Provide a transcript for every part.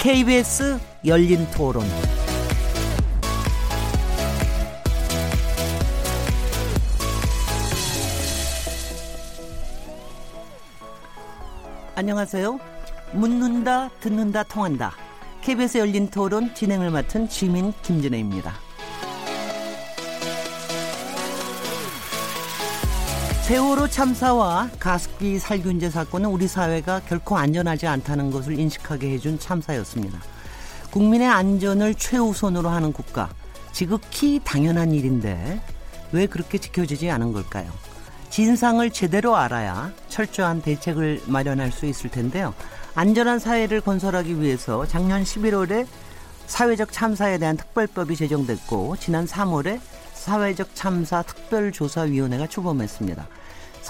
KBS 열린 토론. 안녕하세요. 묻는다, 듣는다, 통한다. KBS 열린 토론 진행을 맡은 지민 김진혜입니다. 세월호 참사와 가습기 살균제 사건은 우리 사회가 결코 안전하지 않다는 것을 인식하게 해준 참사였습니다. 국민의 안전을 최우선으로 하는 국가, 지극히 당연한 일인데 왜 그렇게 지켜지지 않은 걸까요? 진상을 제대로 알아야 철저한 대책을 마련할 수 있을 텐데요. 안전한 사회를 건설하기 위해서 작년 11월에 사회적 참사에 대한 특별법이 제정됐고 지난 3월에 사회적 참사 특별조사위원회가 출범했습니다.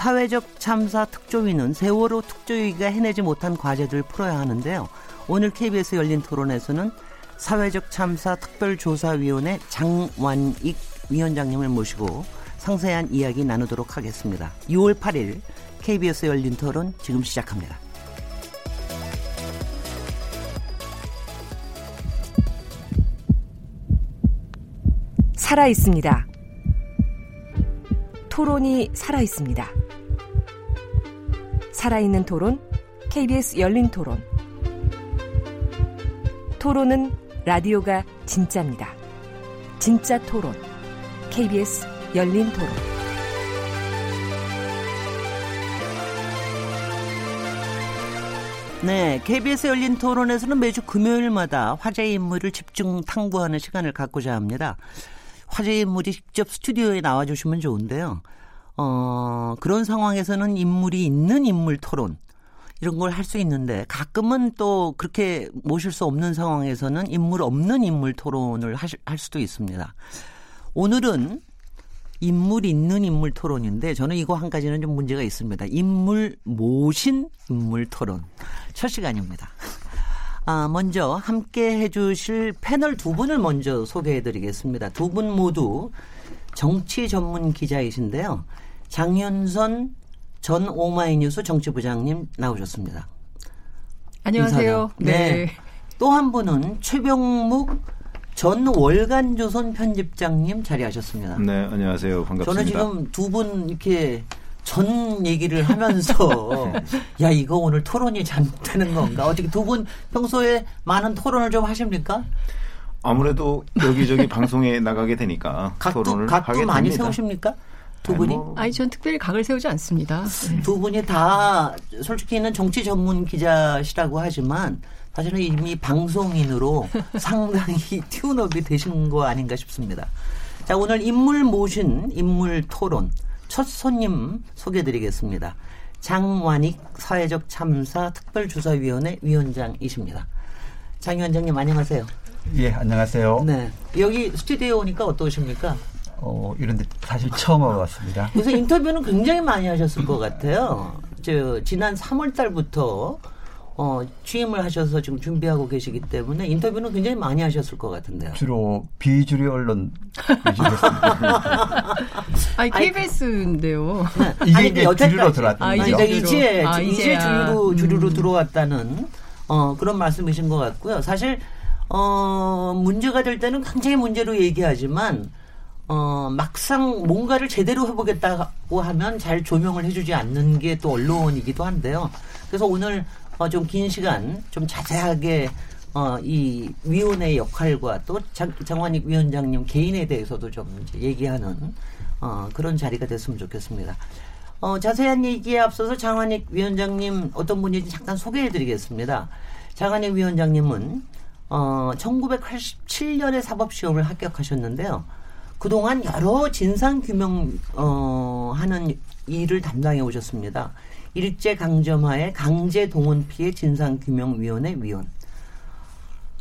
사회적 참사 특조위는 세월호 특조위가 해내지 못한 과제들을 풀어야 하는데요. 오늘 KBS 열린 토론에서는 사회적 참사 특별조사위원회 장완익 위원장님을 모시고 상세한 이야기 나누도록 하겠습니다. 6월 8일 KBS 열린 토론 지금 시작합니다. 살아 있습니다. 토론이 살아 있습니다. 살아있는 토론, KBS 열린 토론. 토론은 라디오가 진짜입니다. 진짜 토론, KBS 열린 토론. 네, KBS 열린 토론에서는 매주 금요일마다 화제 인물을 집중 탐구하는 시간을 갖고자 합니다. 화제 인물이 직접 스튜디오에 나와주시면 좋은데요. 어, 그런 상황에서는 인물이 있는 인물 토론, 이런 걸 할 수 있는데 가끔은 또 그렇게 모실 수 없는 상황에서는 인물 없는 인물 토론을 하실, 할 수도 있습니다. 오늘은 인물 있는 인물 토론인데 저는 이거 한 가지는 좀 문제가 있습니다. 인물 모신 인물 토론. 첫 시간입니다. 아, 먼저 함께 해주실 패널 두 분을 먼저 소개해 드리겠습니다. 두 분 모두 정치 전문 기자이신데요. 장윤선 전 오마이뉴스 정치부장님 나오셨습니다. 안녕하세요. 네. 네. 또 한 분은 최병묵 전 월간조선 편집장님 자리하셨습니다. 네, 안녕하세요. 반갑습니다. 저는 지금 두 분 이렇게 전 얘기를 하면서 야 이거 오늘 토론이 잘못되는 건가? 어떻게 두 분 평소에 많은 토론을 좀 하십니까? 아무래도 여기저기 방송에 나가게 되니까 각도, 토론을 각도 하게 많이 됩니다. 세우십니까? 두 분이? 뭐. 아니, 전 특별히 각을 세우지 않습니다. 네. 두 분이 다 솔직히는 정치 전문 기자시라고 하지만 사실은 이미 방송인으로 상당히 튜업이 되신 거 아닌가 싶습니다. 자, 오늘 인물 모신 인물 토론 첫 손님 소개해 드리겠습니다. 장완익 사회적 참사 특별조사위원회 위원장이십니다. 장 위원장님 안녕하세요. 예, 안녕하세요. 네. 여기 스튜디오 오니까 어떠십니까? 어, 이런 데 사실 처음 와봤습니다. 그래서 인터뷰는 굉장히 많이 하셨을 것 같아요. 저, 지난 3월 달부터 어, 취임을 하셔서 지금 준비하고 계시기 때문에 인터뷰는 굉장히 많이 하셨을 것 같은데요. 주로 비주류 언론 위주였습니다. 아니 KBS인데요. 네. 이게 아니, 이제 주류로 들어왔던 아, 이제 이제, 아, 이제 주류로 주류로 음. 들어왔다는 어, 그런 말씀이신 것 같고요. 사실 어, 문제가 될 때는 굉장히 문제로 얘기하지만 어, 막상 뭔가를 제대로 해보겠다고 하면 잘 조명을 해주지 않는 게 또 언론이기도 한데요. 그래서 오늘 어, 좀 긴 시간 좀 자세하게 어, 이 위원회의 역할과 또 장, 장관익 위원장님 개인에 대해서도 좀 얘기하는 어, 그런 자리가 됐으면 좋겠습니다. 어, 자세한 얘기에 앞서서 장관익 위원장님 어떤 분인지 잠깐 소개해 드리겠습니다. 장관익 위원장님은 어, 1987년에 사법시험을 합격하셨는데요. 그동안 여러 진상 규명 어, 하는 일을 담당해 오셨습니다. 일제 강점하에 강제 동원 피해 진상 규명 위원회 위원.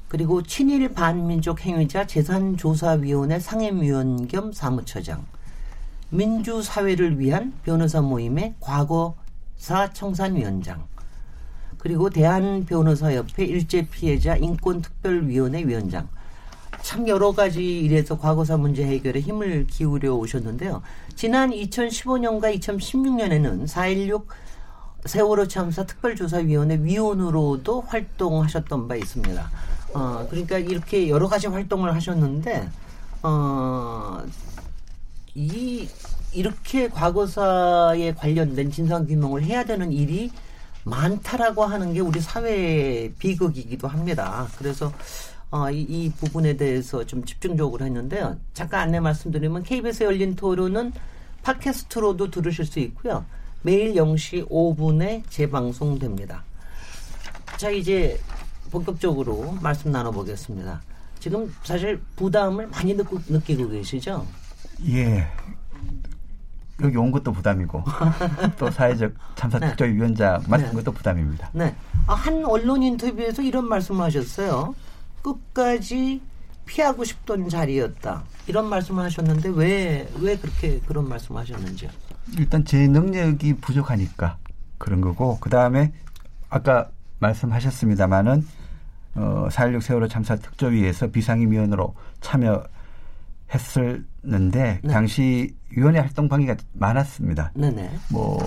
그리고 친일 반민족 행위자 재산 조사 위원회 상임위원 겸 사무처장. 민주 사회를 위한 변호사 모임의 과거사 청산위원장. 그리고 대한 변호사 협회 일제 피해자 인권 특별위원회 위원장. 참 여러 가지 일에서 과거사 문제 해결에 힘을 기울여 오셨는데요. 지난 2015년과 2016년에는 4.16 세월호 참사 특별조사위원회 위원으로도 활동하셨던 바 있습니다. 어, 그러니까 이렇게 여러 가지 활동을 하셨는데, 어, 이, 이렇게 과거사에 관련된 진상규명을 해야 되는 일이 많다라고 하는 게 우리 사회의 비극이기도 합니다. 그래서 어, 이, 이 부분에 대해서 좀 집중적으로 했는데요. 잠깐 안내 말씀드리면 KBS 열린 토론은 팟캐스트로도 들으실 수 있고요. 매일 0시 5분에 재방송됩니다. 자, 이제 본격적으로 말씀 나눠보겠습니다. 지금 사실 부담을 많이 느끼고, 느끼고 계시죠? 예. 여기 온 것도 부담이고 또 사회적 참사 네. 특조위원장 맡은 네. 것도 부담입니다. 네. 아, 한 언론 인터뷰에서 이런 말씀을 하셨어요. 끝까지 피하고 싶던 자리였다. 이런 말씀을 하셨는데 왜, 왜 그렇게 그런 말씀을 하셨는지요? 일단 제 능력이 부족하니까 그런 거고 그 다음에 아까 말씀하셨습니다마는 어, 4.16 세월호 참사 특조위에서 비상임위원으로 참여했었는데 네. 당시 위원회 활동 방해가 많았습니다. 네네. 뭐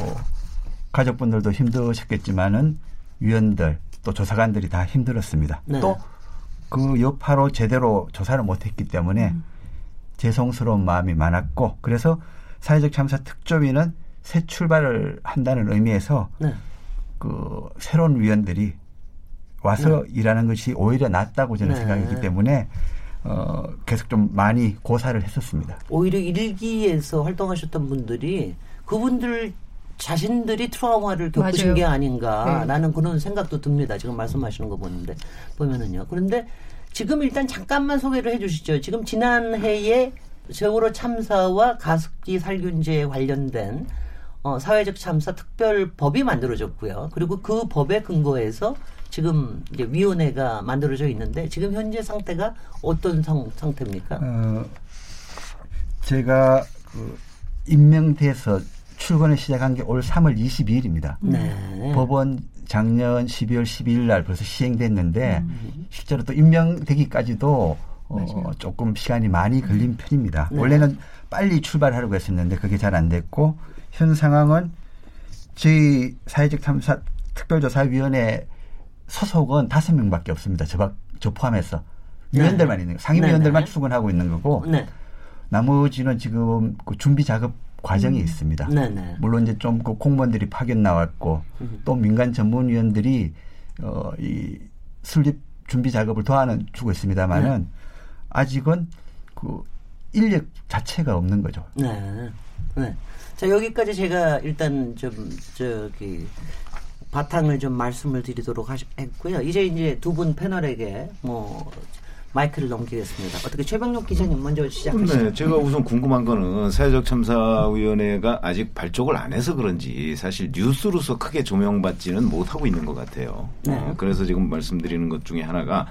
가족분들도 힘드셨겠지만은 위원들 또 조사관들이 다 힘들었습니다. 네. 또그 여파로 제대로 조사를 못했기 때문에 음. 죄송스러운 마음이 많았고 그래서 사회적 참사 특조위는 새 출발을 한다는 의미에서 네. 그 새로운 위원들이 와서 일하는 것이 오히려 낫다고 저는 네. 생각했기 때문에 어 계속 좀 많이 고사를 했었습니다. 오히려 일기에서 활동하셨던 분들이 그분들 자신들이 트라우마를 겪으신 맞아요. 게 아닌가라는 그런 생각도 듭니다. 지금 말씀하시는 거 보는데 보면은요. 그런데 지금 일단 잠깐만 소개를 해주시죠. 지금 지난해에 세월호 참사와 가습기 살균제에 관련된 어, 사회적 참사 특별법이 만들어졌고요. 그리고 그 법에 근거해서 지금 이제 위원회가 만들어져 있는데 지금 현재 상태가 어떤 상, 상태입니까? 어, 제가 그 임명돼서 출근을 시작한 게 올 3월 22일입니다. 네. 법원 작년 12월 12일 날 벌써 시행됐는데 실제로 또 임명되기까지도 어, 조금 시간이 많이 걸린 편입니다. 네. 원래는 빨리 출발하려고 했었는데 그게 잘 안 됐고 현 상황은 저희 사회적 탐사 특별조사위원회 소속은 다섯 명밖에 없습니다. 저, 박- 저 포함해서 위원들만 있는 거, 상임위원들만 네, 네. 출근하고 있는 거고 네. 나머지는 지금 그 준비 작업 과정에 있습니다. 네네. 물론 이제 좀 그 공무원들이 파견 나왔고 또 민간 전문위원들이 어 이 설립 준비 작업을 도와는 주고 있습니다만은 아직은 그 인력 자체가 없는 거죠. 네. 네. 자, 여기까지 제가 일단 좀, 저기, 바탕을 좀 말씀을 드리도록 하시, 했고요. 이제 이제 두 분 패널에게 뭐, 마이크를 넘기겠습니다. 어떻게 최병록 기자님 먼저 시작하시죠. 네, 제가 우선 궁금한 거는 사회적 참사위원회가 아직 발족을 안 해서 그런지 사실 뉴스로서 크게 조명받지는 못하고 있는 것 같아요. 네. 어, 그래서 지금 말씀드리는 것 중에 하나가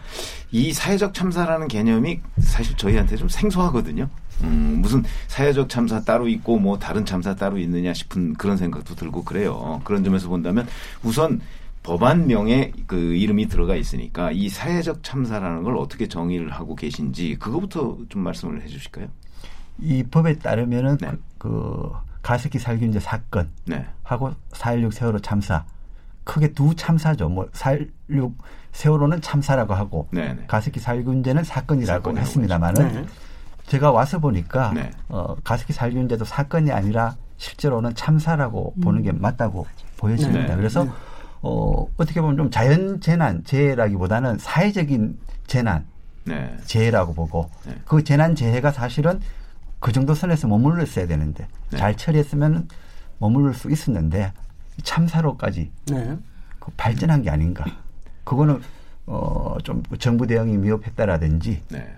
이 사회적 참사라는 개념이 사실 저희한테 좀 생소하거든요. 음, 무슨 사회적 참사 따로 있고 뭐 다른 참사 따로 있느냐 싶은 그런 생각도 들고 그래요. 그런 점에서 본다면 우선 법안명에 그 이름이 들어가 있으니까 이 사회적 참사라는 걸 어떻게 정의를 하고 계신지 그거부터 좀 말씀을 해 주실까요? 이 법에 따르면은 네. 그, 그 가습기 살균제 사건 네. 하고 4.16 세월호 참사 크게 두 참사죠. 뭐4.16 세월호는 참사라고 하고 네, 네. 가습기 살균제는 사건이라고 했습니다만은 네. 제가 와서 보니까 네. 어, 가습기 살균제도 사건이 아니라 실제로는 참사라고 보는 게 맞다고 보여집니다. 네. 그래서 어, 어떻게 보면 좀 자연 재난 재해라기보다는 사회적인 재난 네. 재해라고 보고 네. 그 재난 재해가 사실은 그 정도 선에서 머물렀어야 되는데 네. 잘 처리했으면 머무를 수 있었는데 참사로까지 네. 그 발전한 게 아닌가. 그거는 어, 좀 정부 대응이 미흡했다라든지 네.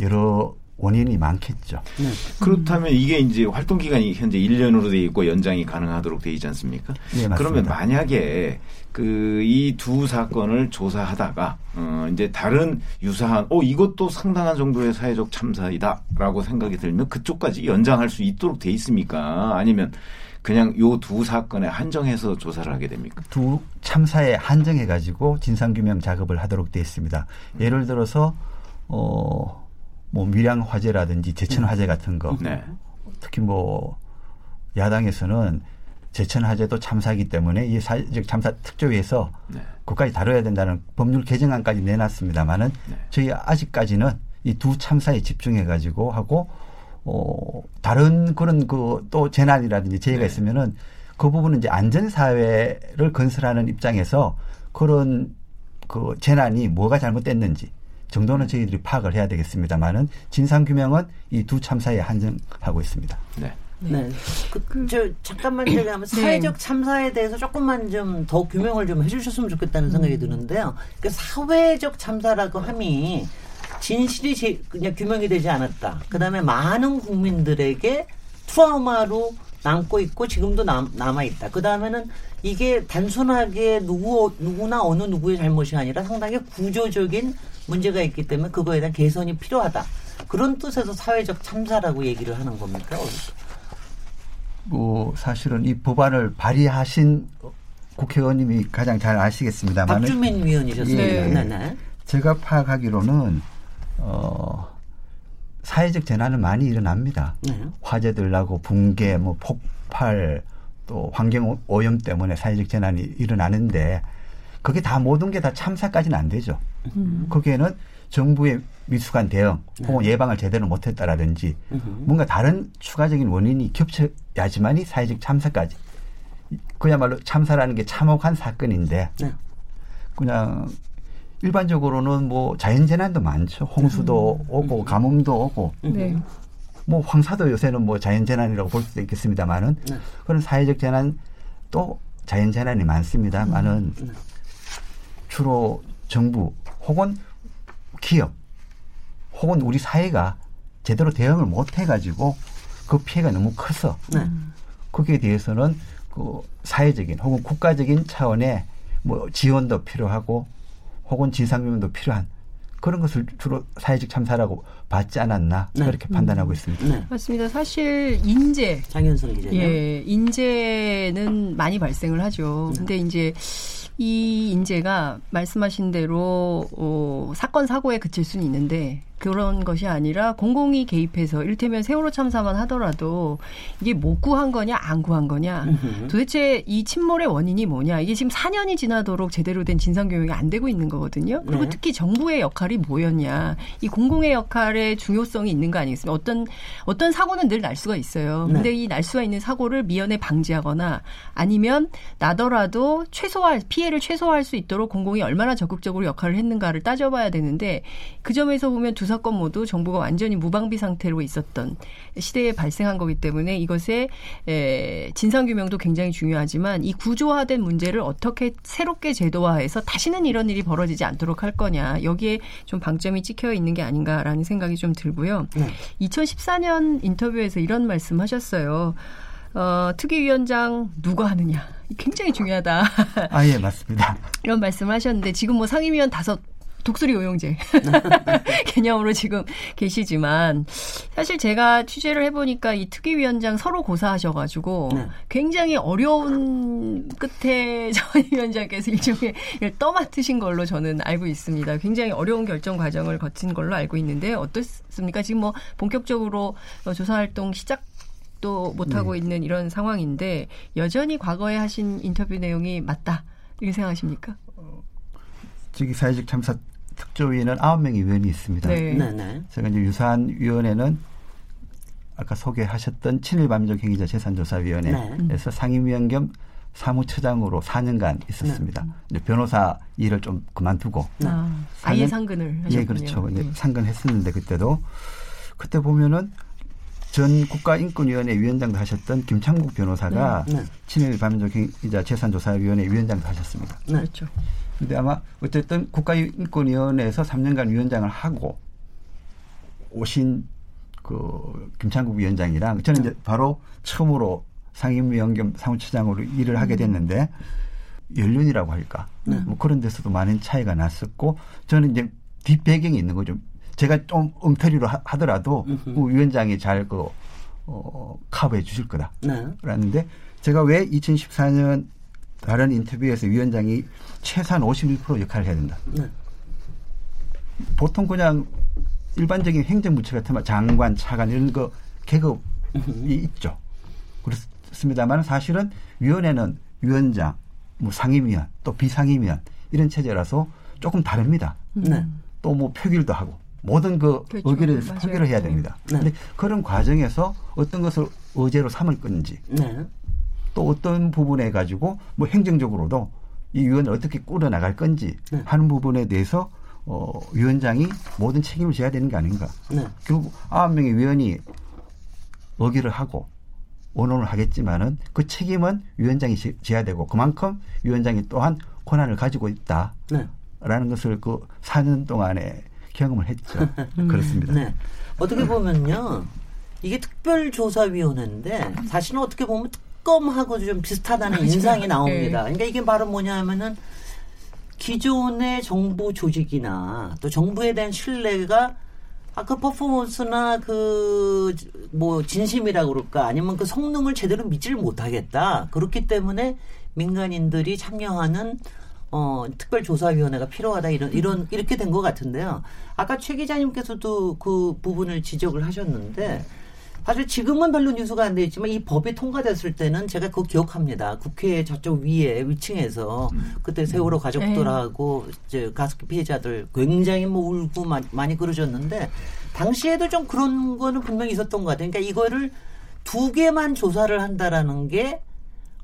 여러 원인이 많겠죠. 네. 그렇다면 이게 이제 활동 기간이 현재 1년으로 돼 있고 연장이 가능하도록 돼 있지 않습니까? 네, 맞습니다. 그러면 만약에 그 이 두 사건을 조사하다가 어 이제 다른 유사한 어 이것도 상당한 정도의 사회적 참사이다라고 생각이 들면 그쪽까지 연장할 수 있도록 돼 있습니까? 아니면 그냥 요 두 사건에 한정해서 조사를 하게 됩니까? 두 참사에 한정해 가지고 진상 규명 작업을 하도록 되어 있습니다. 예를 들어서 어, 뭐 밀양 화재라든지 제천 화재 같은 거 네. 특히 뭐 야당에서는 제천 화재도 참사이기 때문에 이 사회적 참사 특조위에서 네. 그까지 다뤄야 된다는 법률 개정안까지 내놨습니다만은 네. 저희 아직까지는 이 두 참사에 집중해 가지고 하고 어 다른 그런 그 또 재난이라든지 재해가 네. 있으면은 그 부분은 이제 안전 사회를 건설하는 입장에서 그런 그 재난이 뭐가 잘못됐는지 정도는 저희들이 파악을 해야 되겠습니다만은 진상 규명은 이 두 참사에 한정하고 있습니다. 네. 네. 그, 저, 잠깐만 저기 한번 네. 사회적 참사에 대해서 조금만 좀 더 규명을 좀 해주셨으면 좋겠다는 생각이 드는데요. 그 사회적 참사라고 함이 진실이 제, 그냥 규명이 되지 않았다. 그 다음에 많은 국민들에게 트라우마로 남고 있고 지금도 남, 남아있다. 그 다음에는 이게 단순하게 누구, 누구나 어느 누구의 잘못이 아니라 상당히 구조적인 문제가 있기 때문에 그거에 대한 개선이 필요하다. 그런 뜻에서 사회적 참사라고 얘기를 하는 겁니까? 뭐 사실은 이 법안을 발의하신 국회의원님이 가장 잘 아시겠습니다만 박주민 위원이셨습니다. 예. 네, 네. 제가 파악하기로는 어 사회적 재난은 많이 일어납니다. 네. 화재들 나고 붕괴, 뭐 폭발, 또 환경 오염 때문에 사회적 재난이 일어나는데 그게 다 모든 게 다 참사까지는 안 되죠. 거기에는 정부의 미숙한 대응 혹은 예방을 제대로 못했다라든지 뭔가 다른 추가적인 원인이 겹쳐야지만이 사회적 참사까지 그야말로 참사라는 게 참혹한 사건인데 네. 그냥 일반적으로는 뭐 자연재난도 많죠. 홍수도 오고 가뭄도 오고 네. 뭐 황사도 요새는 뭐 자연재난이라고 볼 수도 있겠습니다만은 네. 그런 사회적 재난 또 자연재난이 많습니다만은 네. 주로 정부 혹은 기업 혹은 우리 사회가 제대로 대응을 못 해가지고 그 피해가 너무 커서 네. 거기에 대해서는 그 사회적인 혹은 국가적인 차원의 뭐 지원도 필요하고 혹은 진상규명도 필요한 그런 것을 주로 사회적 참사라고 받지 않았나 네. 그렇게 판단하고 있습니다. 네. 맞습니다. 사실 인재 장현선 기자님. 예, 인재는 많이 발생을 하죠. 네. 근데 이제 이 인재가 말씀하신 대로 어, 사건 사고에 그칠 수는 있는데 그런 것이 아니라 공공이 개입해서 이를테면 세월호 참사만 하더라도 이게 못 구한 거냐 안 구한 거냐. 도대체 이 침몰의 원인이 뭐냐 이게 지금 4년이 지나도록 제대로 된 진상규명이 안 되고 있는 거거든요. 그리고 네. 특히 정부의 역할이 뭐였냐 이 공공의 역할 의 중요성이 있는 거 아니겠습니까? 어떤 어떤 사고는 늘 날 수가 있어요. 네. 근데 이 날 수가 있는 사고를 미연에 방지하거나 아니면 나더라도 최소화 피해를 최소화할 수 있도록 공공이 얼마나 적극적으로 역할을 했는가를 따져봐야 되는데 그 점에서 보면 두 사건 모두 정부가 완전히 무방비 상태로 있었던 시대에 발생한 거기 때문에 이것의 에, 진상 규명도 굉장히 중요하지만 이 구조화된 문제를 어떻게 새롭게 제도화해서 다시는 이런 일이 벌어지지 않도록 할 거냐 여기에 좀 방점이 찍혀 있는 게 아닌가라는 생각이 좀 들고요. 네. 2014년 인터뷰에서 이런 말씀 하셨어요. 어, 특위위원장 누가 하느냐 굉장히 중요하다 아, 예, 맞습니다. 이런 말씀을 하셨는데 지금 뭐 상임위원 다섯 독수리 오용제 개념으로 지금 계시지만 사실 제가 취재를 해보니까 이 특위위원장 서로 고사하셔가지고 네. 굉장히 어려운 끝에 전 위원장께서 일종의 떠맡으신 걸로 저는 알고 있습니다. 굉장히 어려운 결정 과정을 거친 걸로 알고 있는데 어떻습니까? 지금 뭐 본격적으로 어, 조사 활동 시작 도 못하고 있는 이런 상황인데 여전히 과거에 하신 인터뷰 내용이 맞다 이렇게 생각하십니까? 저기 사회적 참사 특조위는 아홉 명의 위원이 있습니다. 네. 네, 네. 제가 이제 유사한 위원회는 아까 소개하셨던 친일반적 행위자 재산조사위원회에서 상임위원 겸 사무처장으로 4년간 있었습니다. 이제 변호사 일을 좀 그만두고 아, 아예 사년- 상근을 하셨군요. 예, 그렇죠. 이제 네. 상근했었는데 그때도 그때 보면은 전 국가인권위원회 위원장도 하셨던 김창국 변호사가 네. 네. 친일반적 행위자 재산조사위원회 위원장도 하셨습니다. 네. 그렇죠. 근데 아마 어쨌든 국가인권위원회에서 3년간 위원장을 하고 오신 그 김창국 위원장이랑 저는 이제 바로 처음으로 상임위원 겸 사무처장으로 일을 하게 됐는데 연륜이라고 할까 뭐 그런 데서도 많은 차이가 났었고 저는 이제 뒷배경이 있는 거죠. 제가 좀 엉터리로 하, 하더라도 그 위원장이 잘그 어, 커버해 주실 거다. 네. 라는데 제가 왜 2014년 다른 인터뷰에서 위원장이 최소한 51% 역할을 해야 된다. 네. 보통 그냥 일반적인 행정부처 같으면 장관, 차관 이런 거 계급이 있죠. 그래서 있습니다만 사실은 위원회는 위원장, 뭐 상임위원, 또 비상임위원 이런 체제라서 조금 다릅니다. 네. 또뭐 표결도 하고 모든 그 그렇죠. 의결을 맞아요. 표결을 해야 네. 됩니다. 네. 근데 그런 과정에서 어떤 것을 의제로 삼을 건지 네. 또 어떤 부분에 가지고 뭐 행정적으로도 이 위원을 어떻게 꾸려 나갈 건지 네. 하는 부분에 대해서 어 위원장이 모든 책임을 져야 되는 게 아닌가. 네. 결국 아홉 명의 위원이 의결을 하고 원론을 하겠지만은 그 책임은 위원장이 지- 져야 되고 그만큼 위원장이 또한 권한을 가지고 있다라는 네. 것을 그 4년 동안에 경험을 했죠. 그렇습니다. 네. 어떻게 보면요. 이게 특별조사위원회인데 사실은 어떻게 보면 특 검하고 좀 비슷하다는 인상이 나옵니다. 네. 그러니까 이게 바로 뭐냐면은 기존의 정부 조직이나 또 정부에 대한 신뢰가 아그 퍼포먼스나 그 뭐 진심이라 그럴까 아니면 그 성능을 제대로 믿지를 못하겠다. 그렇기 때문에 민간인들이 참여하는 어, 특별조사위원회가 필요하다 이런 이런 이렇게 된 것 같은데요. 아까 최 기자님께서도 그 부분을 지적을 하셨는데 사실 지금은 별로 뉴스가 안 돼 있지만 이 법이 통과됐을 때는 제가 그거 기억합니다. 국회 저쪽 위에 위층에서 그때 세월호 가족들하고 이제 가습기 피해자들 굉장히 뭐 울고 마- 많이 그러셨는데 당시에도 좀 그런 거는 분명히 있었던 것 같아요. 그러니까 이거를 두 개만 조사를 한다라는 게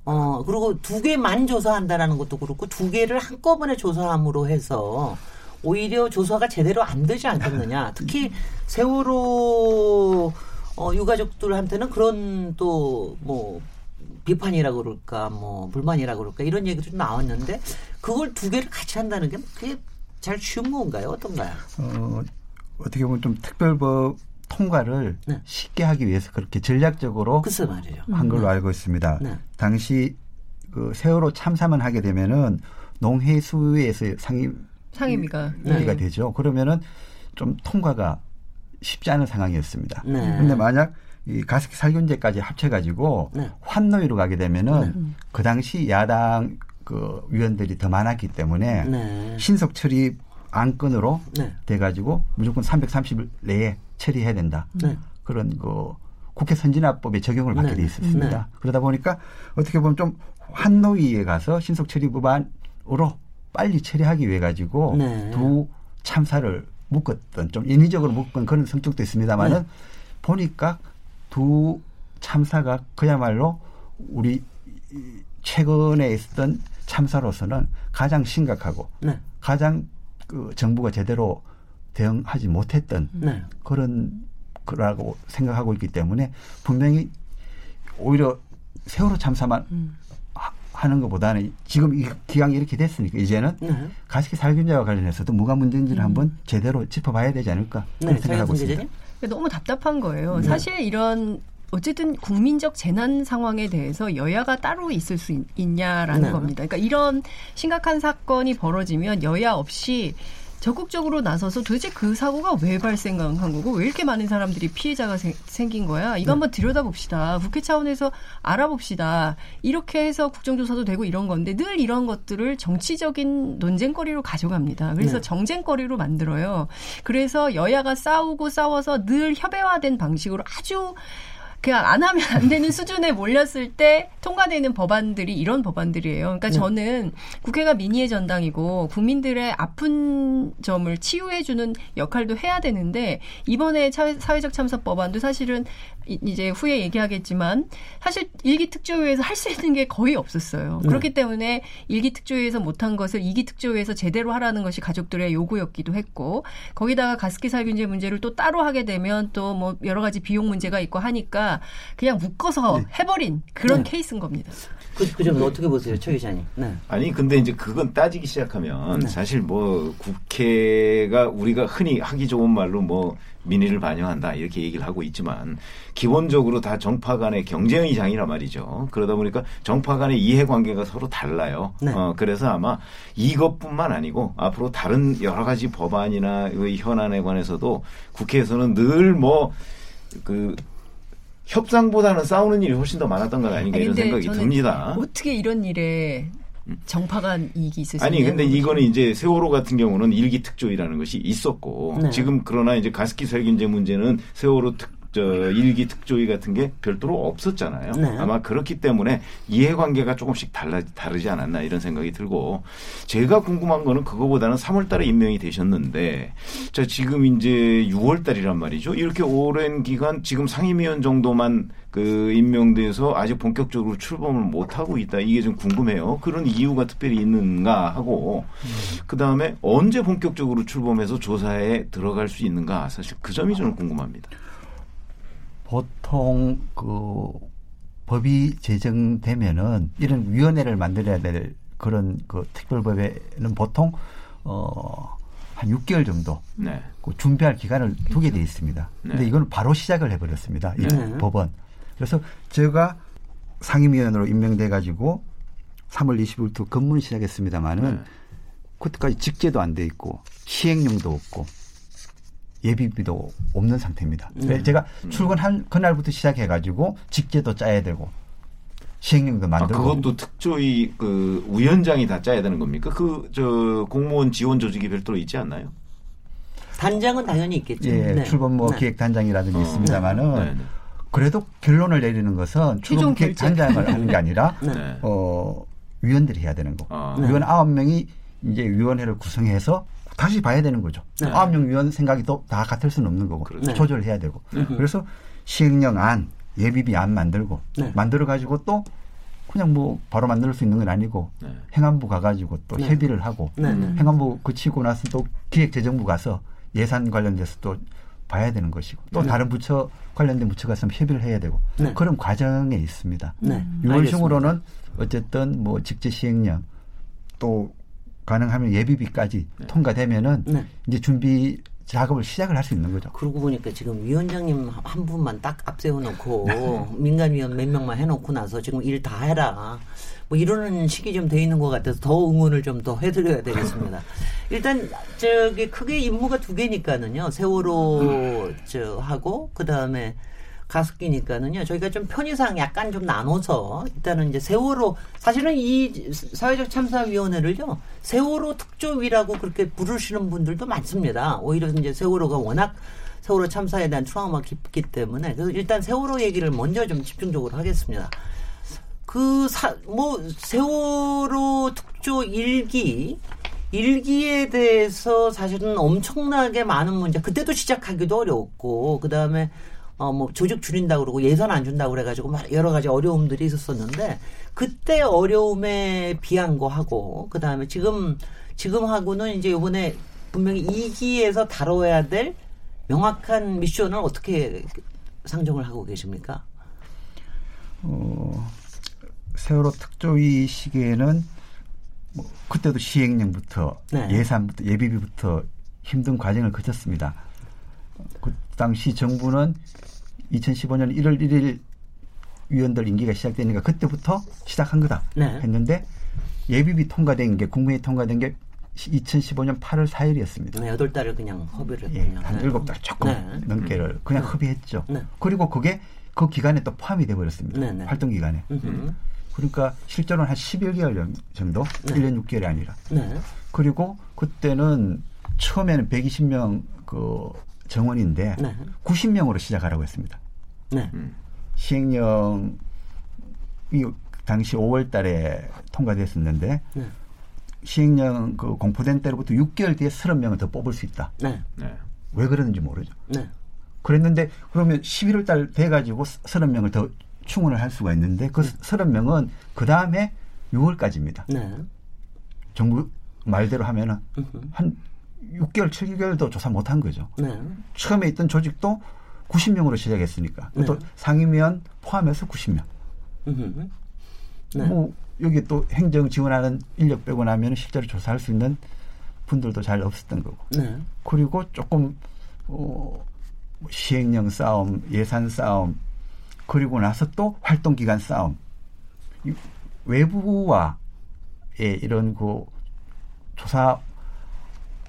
어, 그리고 두 개만 조사한다라는 것도 그렇고 두 개를 한꺼번에 조사함으로 해서 오히려 조사가 제대로 안 되지 않겠느냐. 특히 세월호 어, 유가족들한테는 그런 또뭐 비판이라 그럴까 뭐 불만이라 그럴까 이런 얘기도 좀 나왔는데 그걸 두 개를 같이 한다는 게 그게 잘 쉬운 건가요? 어떤가요? 어, 어떻게 보면 좀 특별법 통과를 네. 쉽게 하기 위해서 그렇게 전략적으로. 한 걸로 알고 있습니다. 네. 당시 그 세월호 참사만 하게 되면은 농해수위에서 상임 상임위가 위가 네. 되죠. 그러면은 좀 통과가 쉽지 않은 상황이었습니다. 네. 근데 만약 이 가습기 살균제까지 합쳐가지고 네. 환노위로 가게 되면은 그 당시 야당 그 위원들이 더 많았기 때문에 네. 신속 처리 안건으로 네. 돼가지고 무조건 330일 내에 처리해야 된다. 네. 그런 그 국회 선진화법에 적용을 받게 네. 돼 있었습니다. 네. 그러다 보니까 어떻게 보면 좀 환노위에 가서 신속 처리 법안으로 빨리 처리하기 위해 가지고 네. 두 참사를 묶었던 좀 인위적으로 묶은 그런 성격도 있습니다만은 네. 보니까 두 참사가 그야말로 우리 이 최근에 있었던 참사로서는 가장 심각하고 네. 가장 그 정부가 제대로 대응하지 못했던 네. 그런 거라고 생각하고 있기 때문에 분명히 오히려 세월호 참사만 하- 하는 것보다는 지금 이 기강이 이렇게 됐으니까 이제는 네. 가습기 살균제와 관련해서도 뭐가 문제인지를 한번 제대로 짚어봐야 되지 않을까 그런 네. 생각하고 있습니다. 너무 답답한 거예요. 사실 이런 어쨌든 국민적 재난 상황에 대해서 여야가 따로 있을 수 있, 있냐라는 네. 겁니다. 그러니까 이런 심각한 사건이 벌어지면 여야 없이 적극적으로 나서서 도대체 그 사고가 왜 발생한 거고 왜 이렇게 많은 사람들이 피해자가 생, 생긴 거야? 이거 한번 들여다봅시다. 국회 차원에서 알아봅시다. 이렇게 해서 국정조사도 되고 이런 건데 늘 이런 것들을 정치적인 논쟁거리로 가져갑니다. 그래서 네. 정쟁거리로 만들어요. 그래서 여야가 싸우고 싸워서 늘 협의화된 방식으로 아주 그냥 안 하면 안 되는 수준에 몰렸을 때 통과되는 법안들이 이런 법안들이에요. 그러니까 저는 국회가 민의의 전당이고 국민들의 아픈 점을 치유해주는 역할도 해야 되는데 이번에 차- 사회적 참사 법안도 사실은 이- 이제 후에 얘기하겠지만 사실 일기 특조위에서 할 수 있는 게 거의 없었어요. 네. 그렇기 때문에 일기 특조위에서 못한 것을 이기 특조위에서 제대로 하라는 것이 가족들의 요구였기도 했고 거기다가 가습기 살균제 문제를 또 따로 하게 되면 또 뭐 여러 가지 비용 문제가 있고 하니까 그냥 묶어서 해버린 그런 네. 케이스인 겁니다. 그, 그 점은 어떻게 보세요, 최 기자님? 네. 아니 근데 이제 그건 따지기 시작하면 네. 사실 뭐 국회가 우리가 흔히 하기 좋은 말로 뭐 민의를 반영한다 이렇게 얘기를 하고 있지만 기본적으로 다 정파 간의 경쟁의장이란 말이죠. 그러다 보니까 정파 간의 이해관계가 서로 달라요. 네. 어, 그래서 아마 이것뿐만 아니고 앞으로 다른 여러 가지 법안이나 의 현안에 관해서도 국회에서는 늘뭐그 협상보다는 싸우는 일이 훨씬 더 많았던 것 아닌가 아니, 이런 생각이 듭니다. 어떻게 이런 일에 정파간 이익이 있을 수 아니 근데 이거는 이제 세월호 같은 경우는 일기 특조위라는 것이 있었고 네. 지금 그러나 이제 가습기 살균제 문제는 세월호 특, 저 일기 특조위 같은 게 별도로 없었잖아요. 네. 아마 그렇기 때문에 이해관계가 조금씩 달라 다르지 않았나 이런 생각이 들고 제가 궁금한 거는 그거보다는 3월달에 임명이 되셨는데 자 지금 이제 6월달이란 말이죠. 이렇게 오랜 기간 지금 상임위원 정도만 그 임명돼서 아직 본격적으로 출범을 못 하고 있다. 이게 좀 궁금해요. 그런 이유가 특별히 있는가 하고 그 다음에 언제 본격적으로 출범해서 조사에 들어갈 수 있는가 사실 그 점이 저는 궁금합니다. 보통 그 법이 제정되면은 이런 위원회를 만들어야 될 그런 그 특별법에는 보통 어 한 6개월 정도 네. 그 준비할 기간을 두게 돼 있습니다. 근데 네. 이거는 바로 시작을 해버렸습니다. 이 네. 법은. 그래서 제가 상임위원으로 임명돼 가지고 3월 20일부터 근무를 시작했습니다마는 네. 그때까지 직제도 안 돼 있고 시행령도 없고 예비비도 없는 상태입니다. 네. 제가 음. 출근한 그날부터 시작해가지고 직제도 짜야 되고 시행령도 아, 만들고 그것도 특조위 그 위원장이 다 짜야 되는 겁니까? 그 저 공무원 지원 조직이 별도로 있지 않나요? 단장은 당연히 있겠죠. 예, 네. 출범 뭐 네. 기획 단장이라든지 어. 있습니다만은 네, 네. 그래도 결론을 내리는 것은 최종 출범 결정. 기획 단장을 하는 게 아니라 네. 네. 어 위원들이 해야 되는 거. 아. 위원 아홉 명이 이제 위원회를 구성해서 다시 봐야 되는 거죠. 네. 아홉 명 위원 생각이 또 다 같을 수는 없는 거고 그렇죠. 조절을 해야 되고. 네. 그래서 시행령 안, 예비비 안 만들고 네. 만들어 가지고 또 그냥 뭐 바로 만들 수 있는 건 아니고 네. 행안부 가가지고 또 네. 협의를 하고 네, 네. 행안부 그치고 나서 또 기획재정부 가서 예산 관련돼서 또 봐야 되는 것이고 또 네. 다른 부처 관련된 부처가 있으면 협의를 해야 되고 네. 그런 과정에 있습니다. 네. 6월 알겠습니다. 중으로는 어쨌든 뭐 직제 시행령 또 가능하면 예비비까지 통과되면은 네. 이제 준비 작업을 시작을 할 수 있는 거죠. 그러고 보니까 지금 위원장님 한 분만 딱 앞세워 놓고 민간위원 몇 명만 해놓고 나서 지금 일 다 해라. 뭐 이러는 식이 좀 돼 있는 것 같아서 더 응원을 좀 더 해드려야 되겠습니다. 일단 저기 크게 임무가 두 개니까는요. 세월호 저 하고 그 다음에 가습기니까는요. 저희가 좀 편의상 약간 좀 나눠서 일단은 이제 세월호 사실은 이 사회적 참사위원회를요 세월호 특조위라고 그렇게 부르시는 분들도 많습니다. 오히려 이제 세월호가 워낙 세월호 참사에 대한 트라우마 깊기 때문에 그래서 일단 세월호 얘기를 먼저 좀 집중적으로 하겠습니다. 그, 사, 뭐, 세월호 특조 일기, 일기에 대해서 사실은 엄청나게 많은 문제, 그때도 시작하기도 어려웠고, 그 다음에, 어, 뭐, 조직 줄인다고 그러고 예산 안 준다고 그래가지고 막 여러 가지 어려움들이 있었었는데, 그때 어려움에 비한 거 하고, 그 다음에 지금, 지금하고는 이제 요번에 분명히 이기에서 다뤄야 될 명확한 미션을 어떻게 상정을 하고 계십니까? 어, 세월호 특조위 시기에는 뭐 그때도 시행령부터 네. 예산부터 예비비부터 힘든 과정을 거쳤습니다. 어, 그 당시 정부는 2015년 1월 1일 위원들 임기가 시작되니까 그때부터 시작한 거다 네. 했는데 예비비 통과된 게 국무회의 통과된 게 2015년 8월 4일이었습니다. 네, 여덟 달을 그냥 허비를 예, 했군요. 한 네. 일곱 달 조금 네. 넘게를 그냥 협의했죠. 네. 그리고 그게 그 기간에 또 포함이 돼 버렸습니다. 네, 네. 활동 기간에. 음흠. 그러니까 실제로는 한 11개월 정도, 네. 1년 6개월이 아니라. 네. 그리고 그때는 처음에는 120명 그 정원인데 네. 90명으로 시작하라고 했습니다. 네. 시행령이 당시 5월 달에 통과됐었는데 네. 시행령 그 공포된 때로부터 6개월 뒤에 30명을 더 뽑을 수 있다. 네. 네. 왜 그러는지 모르죠. 네. 그랬는데 그러면 11월 달 돼가지고 30명을 더 충원을 할 수가 있는데 그 30명은 그 다음에 6월까지입니다. 네. 정부 말대로 하면은. 한 6개월, 7개월도 조사 못한 거죠. 네. 처음에 있던 조직도 90명으로 시작했으니까. 네. 또 상임위원 포함해서 90명. 음흠. 네. 뭐 여기 또 행정 지원하는 인력 빼고 나면 실제로 조사할 수 있는 분들도 잘 없었던 거고. 네. 그리고 조금 어, 뭐 시행령 싸움, 예산 싸움, 그리고 나서 또 활동 기간 싸움. 이 외부와의 이런 그 조사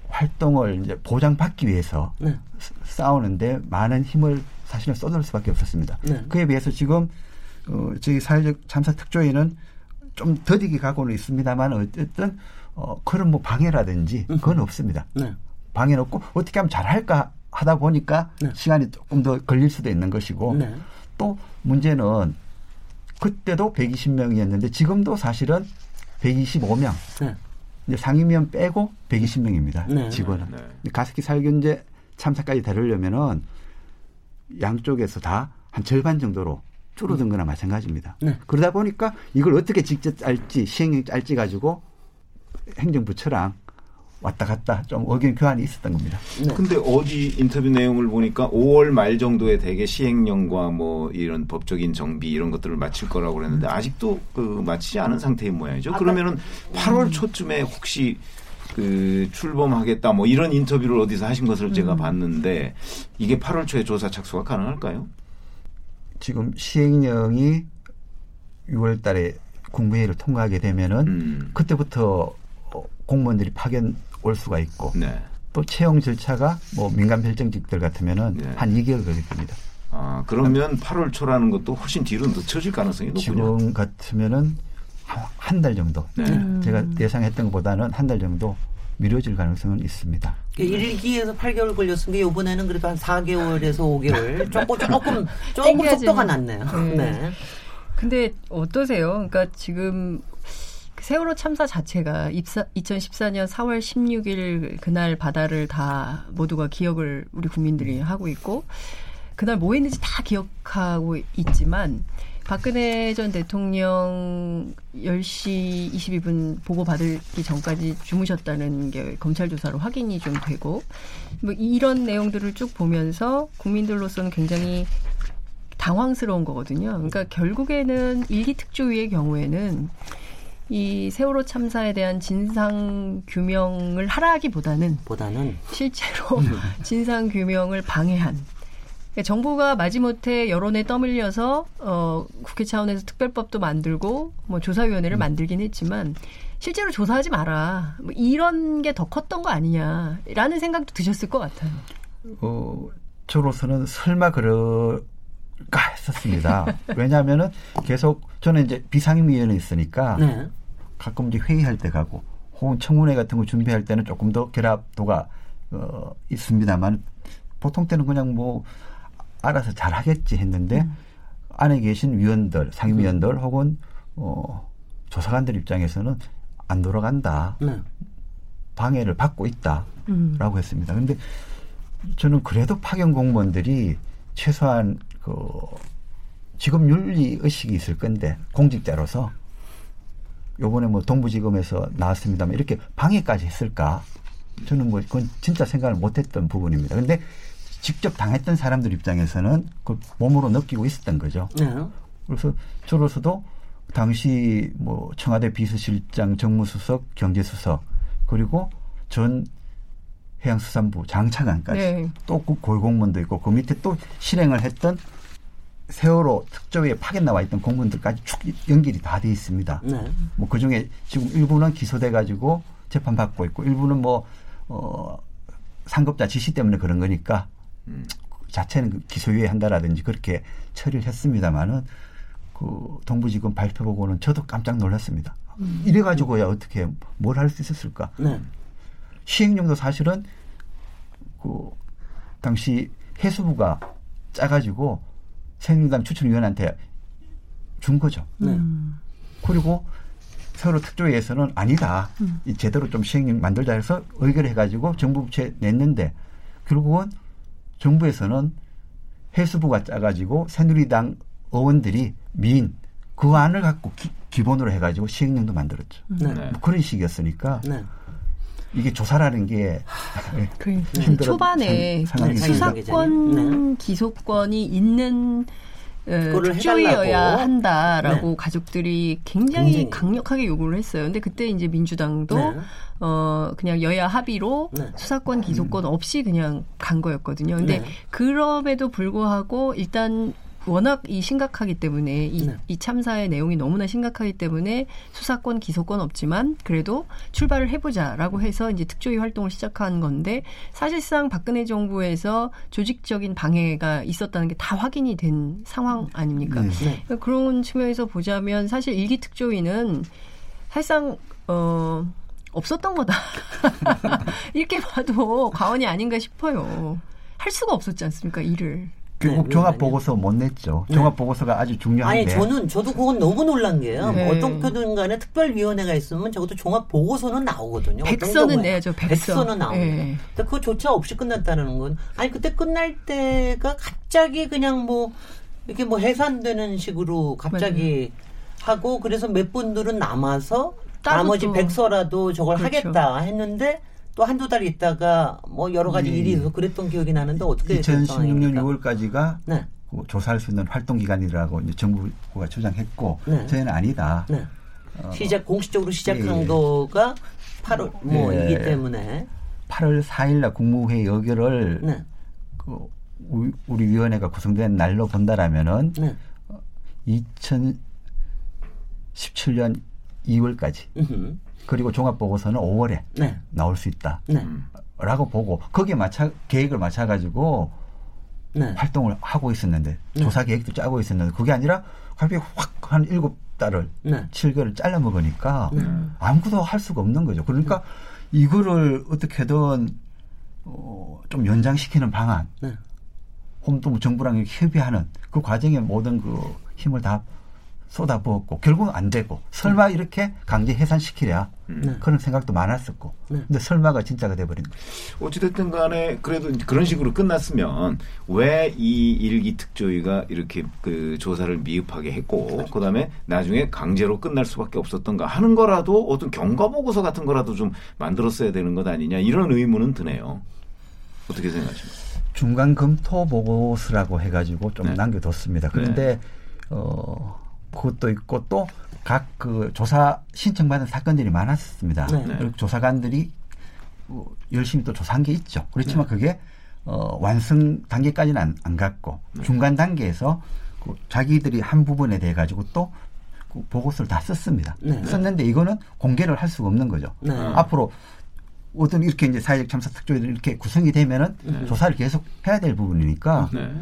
활동을 이제 보장받기 위해서 네. 스- 싸우는데 많은 힘을 사실은 쏟을 수밖에 없었습니다. 네. 그에 비해서 지금 어, 저희 사회적 참사 특조위는 좀 더디게 가고는 있습니다만 어쨌든 어, 그런 뭐 방해라든지 그건 없습니다. 네. 방해는 없고 어떻게 하면 잘할까 하다 보니까 네. 시간이 조금 더 걸릴 수도 있는 것이고 네. 또 문제는 그때도 120명이었는데 지금도 사실은 125명. 네. 이제 상임위원 빼고 120명입니다. 네. 직원은. 네. 가습기 살균제 참사까지 다루려면은 양쪽에서 다 한 절반 정도로 줄어든 거나 마찬가지입니다. 네. 그러다 보니까 이걸 어떻게 직접 짤지, 시행령 짤지 가지고 행정부처랑 왔다 갔다 좀 의견 교환이 있었던 겁니다. 네. 근데 어디 인터뷰 내용을 보니까 5월 말 정도에 대개 시행령과 뭐 이런 법적인 정비 이런 것들을 마칠 거라고 그랬는데 아직도 그 마치지 않은 상태인 모양이죠. 그러면은 8월 초쯤에 혹시 그 출범하겠다 뭐 이런 인터뷰를 어디서 하신 것을 제가 봤는데 이게 8월 초에 조사 착수가 가능할까요? 지금 시행령이 6월 달에 국무회의를 통과하게 되면은 음. 그때부터 어, 공무원들이 파견 올 수가 있고 네. 또 채용 절차가 뭐 민간 별정직들 같으면은 네. 한 2개월 걸릴 겁니다. 아, 그러면 8월 초라는 것도 훨씬 뒤로 늦춰질 가능성이 높군요. 지금 같으면은 한 달 정도. 네. 제가 예상했던 것보다는 한 달 정도 미뤄질 가능성은 있습니다. 1기에서 8개월 걸렸으니까 이번에는 그래도 한 4개월에서 5개월 조금 조금 조금. 속도가 났네요. 네. 네. 근데 어떠세요? 그러니까 지금 그 세월호 참사 자체가 입사, 2014년 4월 16일 그날 바다를 다 모두가 기억을 우리 국민들이 하고 있고 그날 뭐 했는지 다 기억하고 있지만 박근혜 전 대통령 10시 22분 보고 받기 전까지 주무셨다는 게 검찰 조사로 확인이 좀 되고 뭐 이런 내용들을 쭉 보면서 국민들로서는 굉장히 당황스러운 거거든요. 그러니까 결국에는 일기 특조위의 경우에는 이 세월호 참사에 대한 진상 규명을 하라기보다는 보다는 실제로 진상 규명을 방해한 그러니까 정부가 마지못해 여론에 떠밀려서 어, 국회 차원에서 특별법도 만들고 뭐 조사위원회를 만들긴 했지만 실제로 조사하지 마라 뭐 이런 게 더 컸던 거 아니냐라는 생각도 드셨을 것 같아요. 어, 저로서는 설마 그럴 까 했었습니다. 왜냐하면은 계속 저는 이제 비상임위원회 있으니까 네. 가끔 이제 회의할 때 가고 혹은 청문회 같은 거 준비할 때는 조금 더 결합도가 어, 있습니다만 보통 때는 그냥 뭐 알아서 잘 하겠지 했는데 안에 계신 위원들, 상임위원들 혹은 어, 조사관들 입장에서는 안 돌아간다. 네. 방해를 받고 있다라고 음. 했습니다. 근데 저는 그래도 파견 공무원들이 최소한 그 직업 윤리 의식이 있을 건데 공직자로서 요번에 뭐 동부지검에서 나왔습니다만 이렇게 방해까지 했을까? 저는 뭐 그건 진짜 생각을 못했던 부분입니다. 근데 직접 당했던 사람들 입장에서는 그 몸으로 느끼고 있었던 거죠. 네. 그래서 저로서도 당시 뭐 청와대 비서실장, 정무수석, 경제수석 그리고 전 해양수산부 장차관까지 네. 또그 고위공무원도 있고 그 밑에 또 실행을 했던 세월호 특조위에 파견 나와 있던 공무원들까지 쭉 연결이 다 돼 있습니다. 네. 뭐그 중에 지금 일부는 기소돼 가지고 재판 받고 있고 일부는 뭐 어, 상급자 지시 때문에 그런 거니까 음. 그 자체는 그 기소유예 한다라든지 그렇게 처리를 했습니다만은 그 동부지검 발표 보고는 저도 깜짝 놀랐습니다. 이래 가지고야 어떻게 뭘 할 수 있었을까? 네. 시행령도 사실은 그 당시 해수부가 짜가지고 새누리당 추천위원한테 준 거죠. 네. 그리고 서로 특조위에서는 아니다. 이 제대로 좀 시행령 만들자 해서 의결을 해가지고 정부 부처에 냈는데 결국은 정부에서는 해수부가 짜가지고 새누리당 의원들이 미인 그 안을 갖고 기, 본으로 해가지고 시행령도 만들었죠. 네. 네. 뭐 그런 식이었으니까 네. 이게 조사라는 게 그 힘들었던 초반에 상- 상황이 수사권 기소권이 있는 어, 특조위여야 해달라고. 한다라고 네. 가족들이 굉장히, 굉장히. 강력하게 요구를 했어요. 근데 그때 이제 민주당도 네. 어 그냥 여야 합의로 네. 수사권 기소권 없이 그냥 간 거였거든요. 근데 네. 그럼에도 불구하고 일단 워낙 이 심각하기 때문에 이, 네. 이 참사의 내용이 너무나 심각하기 때문에 수사권 기소권 없지만 그래도 출발을 해보자라고 해서 이제 특조위 활동을 시작한 건데 사실상 박근혜 정부에서 조직적인 방해가 있었다는 게 다 확인이 된 상황 아닙니까? 네. 네. 그러니까 그런 측면에서 보자면 사실 일기 특조위는 사실상 어 없었던 거다 이렇게 봐도 과언이 아닌가 싶어요. 할 수가 없었지 않습니까 일을. 결국 네, 종합 네. 보고서 못 냈죠. 네. 종합 보고서가 아주 중요한데. 아니 저는 저도 그건 너무 놀란 게요. 네. 어떤 거든 간에 특별위원회가 있으면 적어도 종합 보고서는 나오거든요. 백서는. 내야죠, 백서. 백서는 나옵니다. 네. 근데 그거조차 없이 끝났다는 건 아니 그때 끝날 때가 갑자기 그냥 뭐 이렇게 뭐 해산되는 식으로 갑자기 하고 그래서 몇 분들은 남아서 나머지 또. 백서라도 저걸 그렇죠. 하겠다 했는데 또 한두 달 있다가 뭐 여러 가지 예. 일이 있어서 그랬던 기억이 나는데 어떻게 됐던 2016년 상황입니까? 6월까지가 네. 그 조사할 수 있는 활동 기간이라고 이제 정부가 주장했고 네. 저희는 아니다. 네. 시작 공식적으로 시작한 예. 거가 8월 뭐이기 예. 때문에 8월 4일날 국무회의 의결을 네. 그 우- 우리 위원회가 구성된 날로 본다라면은 네. 2017년 2월까지 음흠. 그리고 종합보고서는 5월에 네. 나올 수 있다. 네. 라고 보고 거기에 맞춰 계획을 맞춰 가지고 네. 활동을 하고 있었는데 조사 계획도 짜고 있었는데 그게 아니라 갑자기 확한 일곱 달을 네. 7개월을 잘라 먹으니까 아무것도 할 수가 없는 거죠. 그러니까 이거를 어떻게든 어, 좀 연장시키는 방안, 네. 홈도 정부랑 이렇게 협의하는 그 과정에 모든 그 힘을 다 쏟아부었고 결국은 안 되고 설마 이렇게 강제 해산시키랴 네. 그런 생각도 많았었고 네. 근데 설마가 진짜가 돼버린 거죠. 어찌됐든 간에 그래도 그런 식으로 끝났으면 왜 이 일기 특조위가 이렇게 그 조사를 미흡하게 했고 그다음에 나중에 강제로 끝날 수밖에 없었던가 하는 거라도 어떤 경과 보고서 같은 거라도 좀 만들었어야 되는 것 아니냐 이런 의문은 드네요. 어떻게 생각하십니까? 중간 검토 보고서라고 해가지고 좀 네. 남겨뒀습니다. 그런데 어 그것도 있고 또 각 그 조사 신청받은 사건들이 많았습니다. 네. 네. 그리고 조사관들이 어, 열심히 또 조사한 게 있죠. 그렇지만 그게 어, 완성 단계까지는 안, 안 갔고 중간 단계에서 그 자기들이 한 부분에 대해 가지고 또 그 보고서를 다 썼습니다. 네. 썼는데 이거는 공개를 할 수가 없는 거죠. 네. 앞으로 어떤 이렇게 이제 사회적 참사 특조위들이 이렇게 구성이 되면은 조사를 계속 해야 될 부분이니까 네.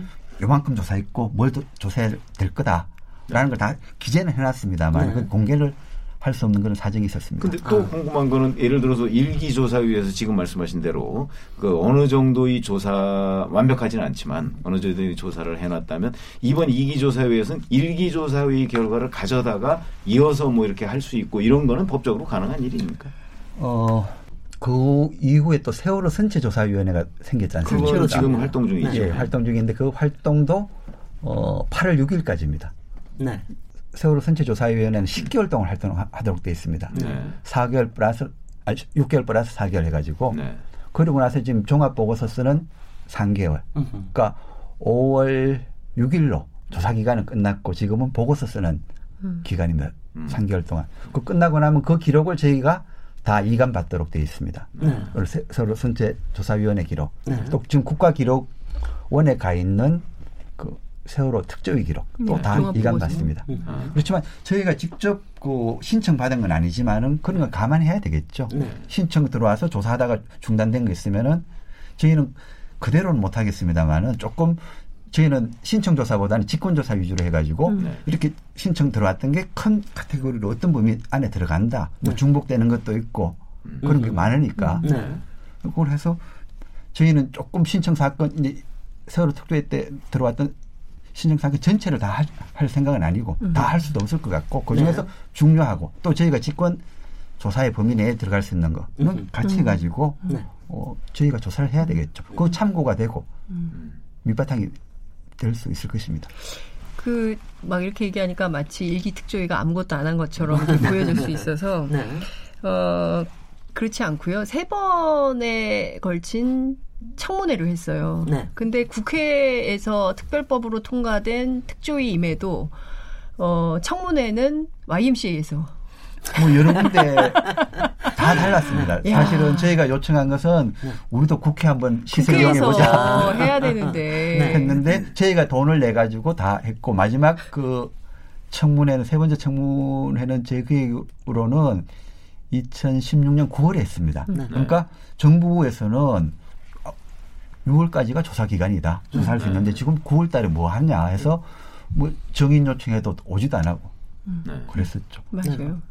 요만큼 조사했고 뭘 더 조사해야 될 거다 라는 걸 다 기재는 해놨습니다만 네. 그 공개를 할 수 없는 그런 사정이 있었습니다. 근데 또 궁금한 거는 예를 들어서 일기조사위에서 지금 말씀하신 대로 그 어느 정도의 조사 완벽하지는 않지만 어느 정도의 조사를 해놨다면 이번 이기조사위에서는 일기조사위 결과를 가져다가 이어서 뭐 이렇게 할 수 있고 이런 거는 법적으로 가능한 일입니까? 어, 그 이후에 또 세월호 선체조사위원회가 생겼지 않습니까? 그거는 지금 활동 중이죠. 예, 활동 중인데 그 활동도 어, 8월 6일까지입니다. 네. 세월호 선체조사위원회는 10개월 동안 활동하도록 되어 있습니다. 네. 4개월 플러스 아니 6개월 플러스 4개월 해가지고 네. 그리고 나서 지금 종합 보고서 쓰는 3개월. 음흠. 그러니까 5월 6일로 조사 기간은 끝났고 지금은 보고서 쓰는 기간입니다. 음. 3개월 동안. 그 끝나고 나면 그 기록을 저희가 다 이관 받도록 되어 있습니다. 네. 서로 선체 조사위원회 기록. 네. 또 지금 국가 기록원에 가 있는 그 세월호 특조위 기록 또 네, 다 종합보고서. 이관 받습니다. 아. 그렇지만 저희가 직접 그 신청 받은 건 아니지만은 그런 건 감안해야 되겠죠. 네. 신청 들어와서 조사하다가 중단된 거 있으면은 저희는 그대로는 못 하겠습니다만은 조금 저희는 신청 조사보다는 직권 조사 위주로 해가지고 네. 이렇게 신청 들어왔던 게 큰 카테고리로 어떤 범위 안에 들어간다. 뭐 중복되는 것도 있고 그런 게 많으니까 네. 그걸 해서 저희는 조금 신청 사건 이제 세월호 특조위 때 들어왔던 사건 전체를 다 할 생각은 아니고 다할 수도 없을 것 같고 그 중에서 네. 중요하고 또 저희가 직권 조사의 범위 내에 들어갈 수 있는 거는 같이 가지고 네. 어, 저희가 조사를 해야 되겠죠. 그 참고가 되고 밑바탕이 될 수 있을 것입니다. 그 막 이렇게 얘기하니까 마치 일기 특조위가 아무것도 안 한 것처럼 보여질 수 있어서 네. 어 그렇지 않고요. 세 번에 걸친 청문회를 했어요. 네. 근데 국회에서 특별법으로 통과된 특조위임에도 어 청문회는 YMCA에서 뭐 여러 군데 다 달랐습니다. 야. 사실은 저희가 요청한 것은 우리도 국회 한번 시설 국회에서 이용해 보자. 해야 되는데 네. 했는데 저희가 돈을 내 가지고 다 했고 마지막 그 청문회는 세 번째 청문회는 제 계획으로는 2016년 9월에 했습니다. 네. 그러니까 정부에서는 6월까지가 조사 기간이다. 조사할 수 있는데 지금 9월 달에 뭐 하냐 해서 뭐 정인 요청해도 오지도 안 하고 네. 그랬었죠. 맞아요.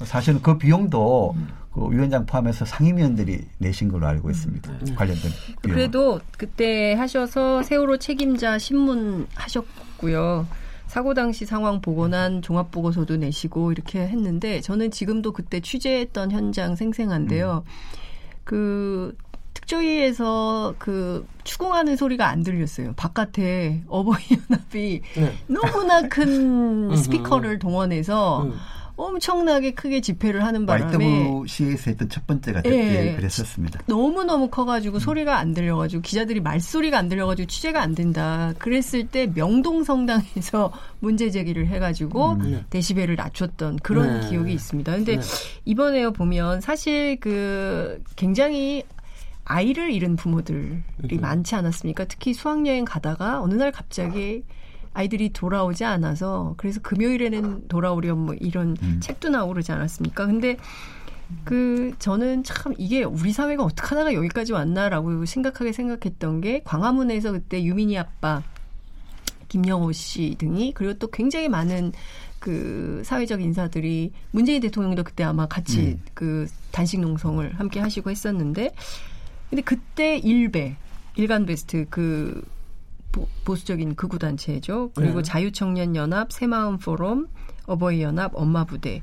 사실은 그 비용도 그 위원장 포함해서 상임위원들이 내신 걸로 알고 있습니다. 네. 관련된 비용. 그래도 그때 하셔서 세월호 책임자 신문 하셨고요. 사고 당시 상황 보고난 종합 보고서도 내시고 이렇게 했는데 저는 지금도 그때 취재했던 현장 생생한데요. 그 특조위에서 그 추궁하는 소리가 안 들렸어요. 바깥에 어버이 연합이 네. 너무나 큰 스피커를 동원해서 음. 엄청나게 크게 집회를 하는 바람에 YWC에서 했던 첫 번째가 예. 예, 그랬었습니다. 너무 너무 커가지고 소리가 안 들려가지고 기자들이 말소리가 안 들려가지고 취재가 안 된다. 그랬을 때 명동 성당에서 문제 제기를 해가지고 네. 데시벨을 낮췄던 그런 네. 기억이 있습니다. 근데 네. 이번에 보면 사실 그 굉장히 아이를 잃은 부모들이 많지 않았습니까? 특히 수학여행 가다가 어느 날 갑자기 아이들이 돌아오지 않아서 그래서 금요일에는 돌아오렴 뭐 이런 책도 나오고 그러지 않았습니까? 근데 그 저는 참 이게 우리 사회가 어떻게 하다가 여기까지 왔나라고 심각하게 생각했던 게 광화문에서 그때 유민이 아빠 김영호 씨 등이 그리고 또 굉장히 많은 그 사회적 인사들이 문재인 대통령도 그때 아마 같이 그 단식 농성을 함께 하시고 했었는데 근데 그때 일베 일간 베스트 그 보, 보수적인 극우 단체죠. 그리고 네. 자유청년 연합, 새마음 포럼, 어버이 연합, 엄마 부대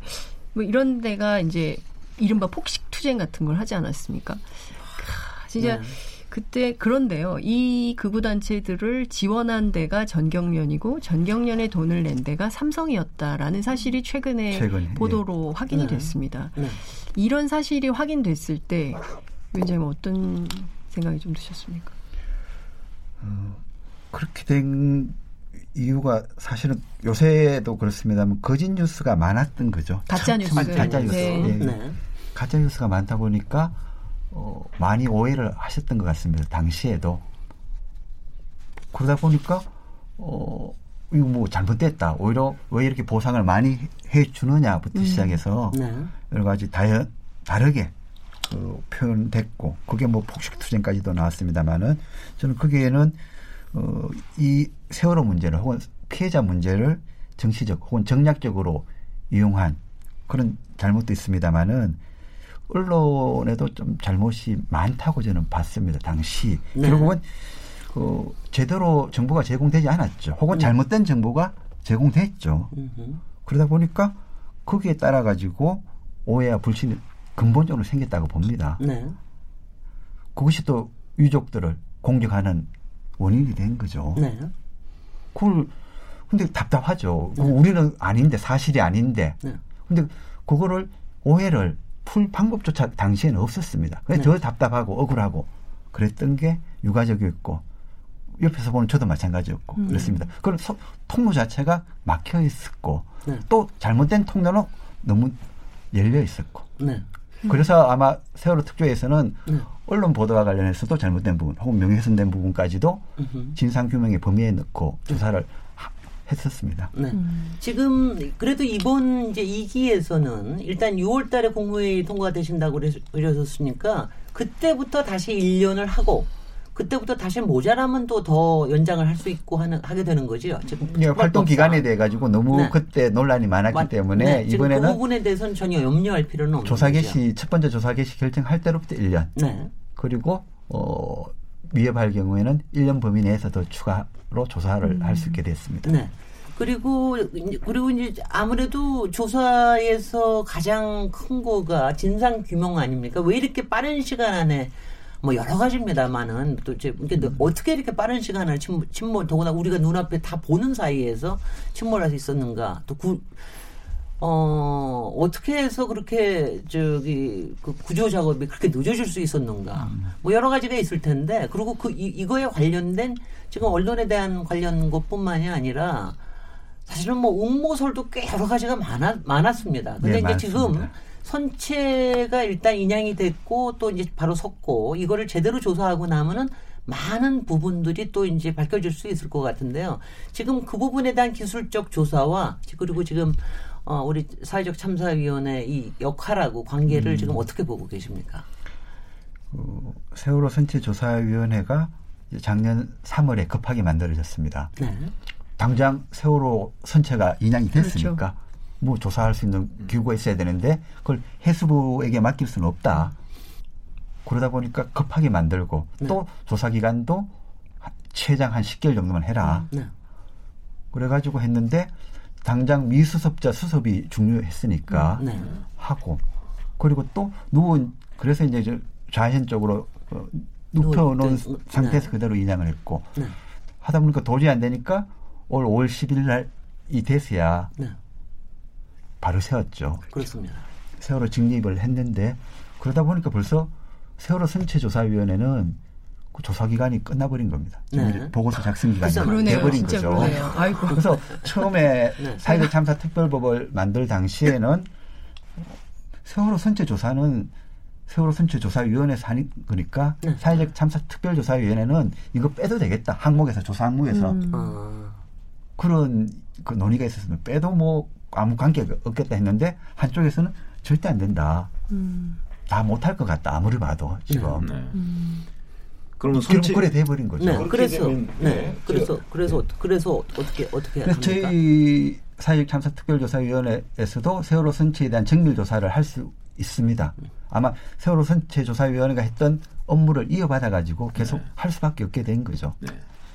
뭐 이런 데가 이제 이른바 폭식 투쟁 같은 걸 하지 않았습니까? 크, 진짜 네. 그때 그런데요. 이 극우 단체들을 지원한 데가 전경련이고 전경련에 돈을 낸 데가 삼성이었다라는 사실이 최근에 최근에, 보도로 확인이 네. 됐습니다. 네. 이런 사실이 확인됐을 때 위원장님 어떤 생각이 좀 드셨습니까? 그렇게 된 이유가 사실은 요새도 그렇습니다만 거짓 뉴스가 많았던 거죠. 가짜 참- 뉴스. 참 가짜 뉴스. 네. 예. 네. 가짜 뉴스가 많다 보니까 어, 많이 오해를 하셨던 것 같습니다. 당시에도 그러다 보니까 어, 이거 뭐 잘못됐다. 오히려 왜 이렇게 보상을 많이 해 주느냐부터 시작해서 네. 여러 가지 다여, 다르게 그 표현됐고 그게 뭐 폭식 투쟁까지도 나왔습니다만은 저는 거기에는 어, 이 세월호 문제를 혹은 피해자 문제를 정치적 혹은 정략적으로 이용한 그런 잘못도 있습니다만은 언론에도 좀 잘못이 많다고 저는 봤습니다. 당시 네. 결국은 그 제대로 정보가 제공되지 않았죠. 혹은 잘못된 정보가 제공됐죠. 그러다 보니까 거기에 따라 가지고 오해와 불신이 근본적으로 생겼다고 봅니다. 네. 그것이 또 유족들을 공격하는 원인이 된 거죠. 네. 그걸 근데 답답하죠. 그거 우리는 아닌데 사실이 아닌데. 네. 근데 그거를 오해를 풀 방법조차 당시에는 없었습니다. 그래서 네. 더 답답하고 억울하고 그랬던 게 유가족이었고 옆에서 보는 저도 마찬가지였고 음. 그렇습니다. 그런 소- 통로 자체가 막혀 있었고 네. 또 잘못된 통로는 너무 열려 있었고 네. 그래서 아마 세월호 특조에서는 네. 언론 보도와 관련해서도 잘못된 부분 혹은 명예훼손된 부분까지도 음흠. 진상 규명의 범위에 넣고 조사를 하- 했었습니다. 네. 지금 그래도 이번 이제 2기에서는 일단 6월 달에 국무회의 통과되신다고 그래서- 그러셨으니까 그때부터 다시 1년을 하고 그때부터 다시 모자라면 또 더 연장을 할 수 있고 하는 하게 되는 거죠. 지금 예, 활동 기간에 대해 가지고 너무 네. 그때 논란이 많았기 맞- 때문에 네, 지금 그 이번에는 부분에 대해서는 전혀 염려할 필요는 없는 조사 거죠. 개시 첫 번째 조사 개시 결정할 때로부터 1년 네. 그리고 어 위협할 경우에는 1년 범위 내에서 더 추가로 조사를 할수 있게 됐습니다. 네. 그리고 그리고 이제 아무래도 조사에서 가장 큰 거가 진상 규명 아닙니까? 왜 이렇게 빠른 시간 안에 뭐 여러 가지입니다만은 또 이제 이게 어떻게 이렇게 빠른 시간 안에 침몰, 침몰 더구나 우리가 눈앞에 다 보는 사이에서 침몰할 수 있었는가? 또 구, 어, 어떻게 해서 그렇게, 저기, 그 구조 작업이 그렇게 늦어질 수 있었는가. 뭐 여러 가지가 있을 텐데, 그리고 그, 이, 이거에 관련된 지금 언론에 대한 관련 것뿐만이 아니라 사실은 뭐 웅모설도 꽤 여러 가지가 많았, 많았습니다. 근데 네, 이제 지금 많습니다. 선체가 일단 인양이 됐고 또 이제 바로 섰고 이거를 제대로 조사하고 나면은 많은 부분들이 또 이제 밝혀질 수 있을 것 같은데요. 지금 그 부분에 대한 기술적 조사와 그리고 지금 어, 우리 사회적 참사위원회 이 역할하고 관계를 지금 어떻게 보고 계십니까? 그 세월호 선체 조사위원회가 작년 3월에 급하게 만들어졌습니다. 네. 당장 세월호 선체가 인양이 됐으니까 뭐 조사할 수 있는 기구가 있어야 되는데 그걸 해수부에게 맡길 수는 없다. 그러다 보니까 급하게 만들고 네. 또 조사 기간도 최장 한 10개월 정도만 해라. 네. 그래가지고 했는데 당장 미수습자 수습이 중요했으니까 네. 하고 그리고 또 누운 그래서 이제 저 좌현적으로 어, 눕혀놓은 때, 상태에서 네. 그대로 인양을 했고 네. 하다 보니까 도저히 안 되니까 올 5월 10일 날이 돼서야 네. 바로 세웠죠. 그렇습니다. 세월호 직립을 했는데 그러다 보니까 벌써 세월호 선체조사위원회는 그 조사 기간이 끝나버린 겁니다. 네. 보고서 작성 기간이 그러네요. 돼버린 거죠. 그래서 처음에 네. 사회적 참사 특별법을 만들 당시에는 세월호 선체 조사는 세월호 선체 조사위원회에서 하는 거니까 네. 사회적 참사 특별조사위원회는 이거 빼도 되겠다. 항목에서 조사 항목에서 음. 어, 그런 그 논의가 있었으면 빼도 뭐 아무 관계가 없겠다 했는데 한쪽에서는 절대 안 된다. 음. 다 못할 것 같다. 아무리 봐도 지금. 네. 음. 그러면 손치 그래 돼버린 거죠. 네. 그렇게 그래서 되면, 네. 네. 그래서 그래서 그래서 어떻게 어떻게 합니까? 저희 사회적 참사 특별조사위원회에서도 세월호 선체에 대한 정밀 조사를 할 수 있습니다. 아마 세월호 선체 조사위원회가 했던 업무를 이어받아 가지고 계속 네. 할 수밖에 없게 된 거죠.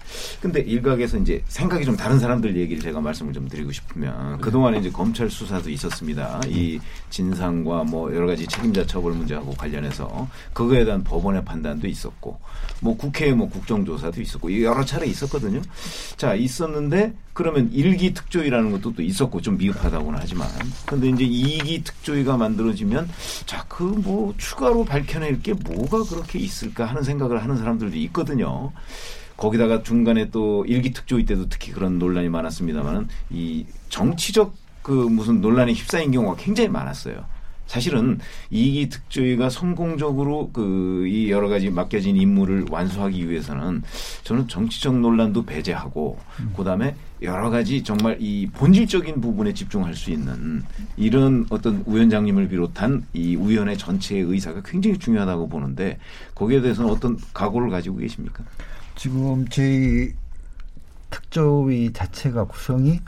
네. 근데 일각에서 이제 생각이 좀 다른 사람들 얘기를 제가 말씀을 좀 드리고 싶으면 그동안에 이제 검찰 수사도 있었습니다. 이 진상과 뭐 여러 가지 책임자 처벌 문제하고 관련해서 그거에 대한 법원의 판단도 있었고 뭐 국회 뭐 국정조사도 있었고 여러 차례 있었거든요. 자, 있었는데 그러면 일기 특조위라는 것도 또 있었고 좀 미흡하다고는 하지만 근데 이제 이기 특조위가 만들어지면 자, 그 뭐 추가로 밝혀낼 게 뭐가 그렇게 있을까 하는 생각을 하는 사람들도 있거든요. 거기다가 중간에 또 일기 특조위 때도 특히 그런 논란이 많았습니다만은 이 정치적 그 무슨 논란에 휩싸인 경우가 굉장히 많았어요. 사실은 이기 특조위가 성공적으로 그 이 여러 가지 맡겨진 임무를 완수하기 위해서는 저는 정치적 논란도 배제하고 그다음에 여러 가지 정말 이 본질적인 부분에 집중할 수 있는 이런 어떤 위원장님을 비롯한 이 위원회 전체의 의사가 굉장히 중요하다고 보는데 거기에 대해서는 어떤 각오를 가지고 계십니까? 지금 저희 특조위 자체가 구성이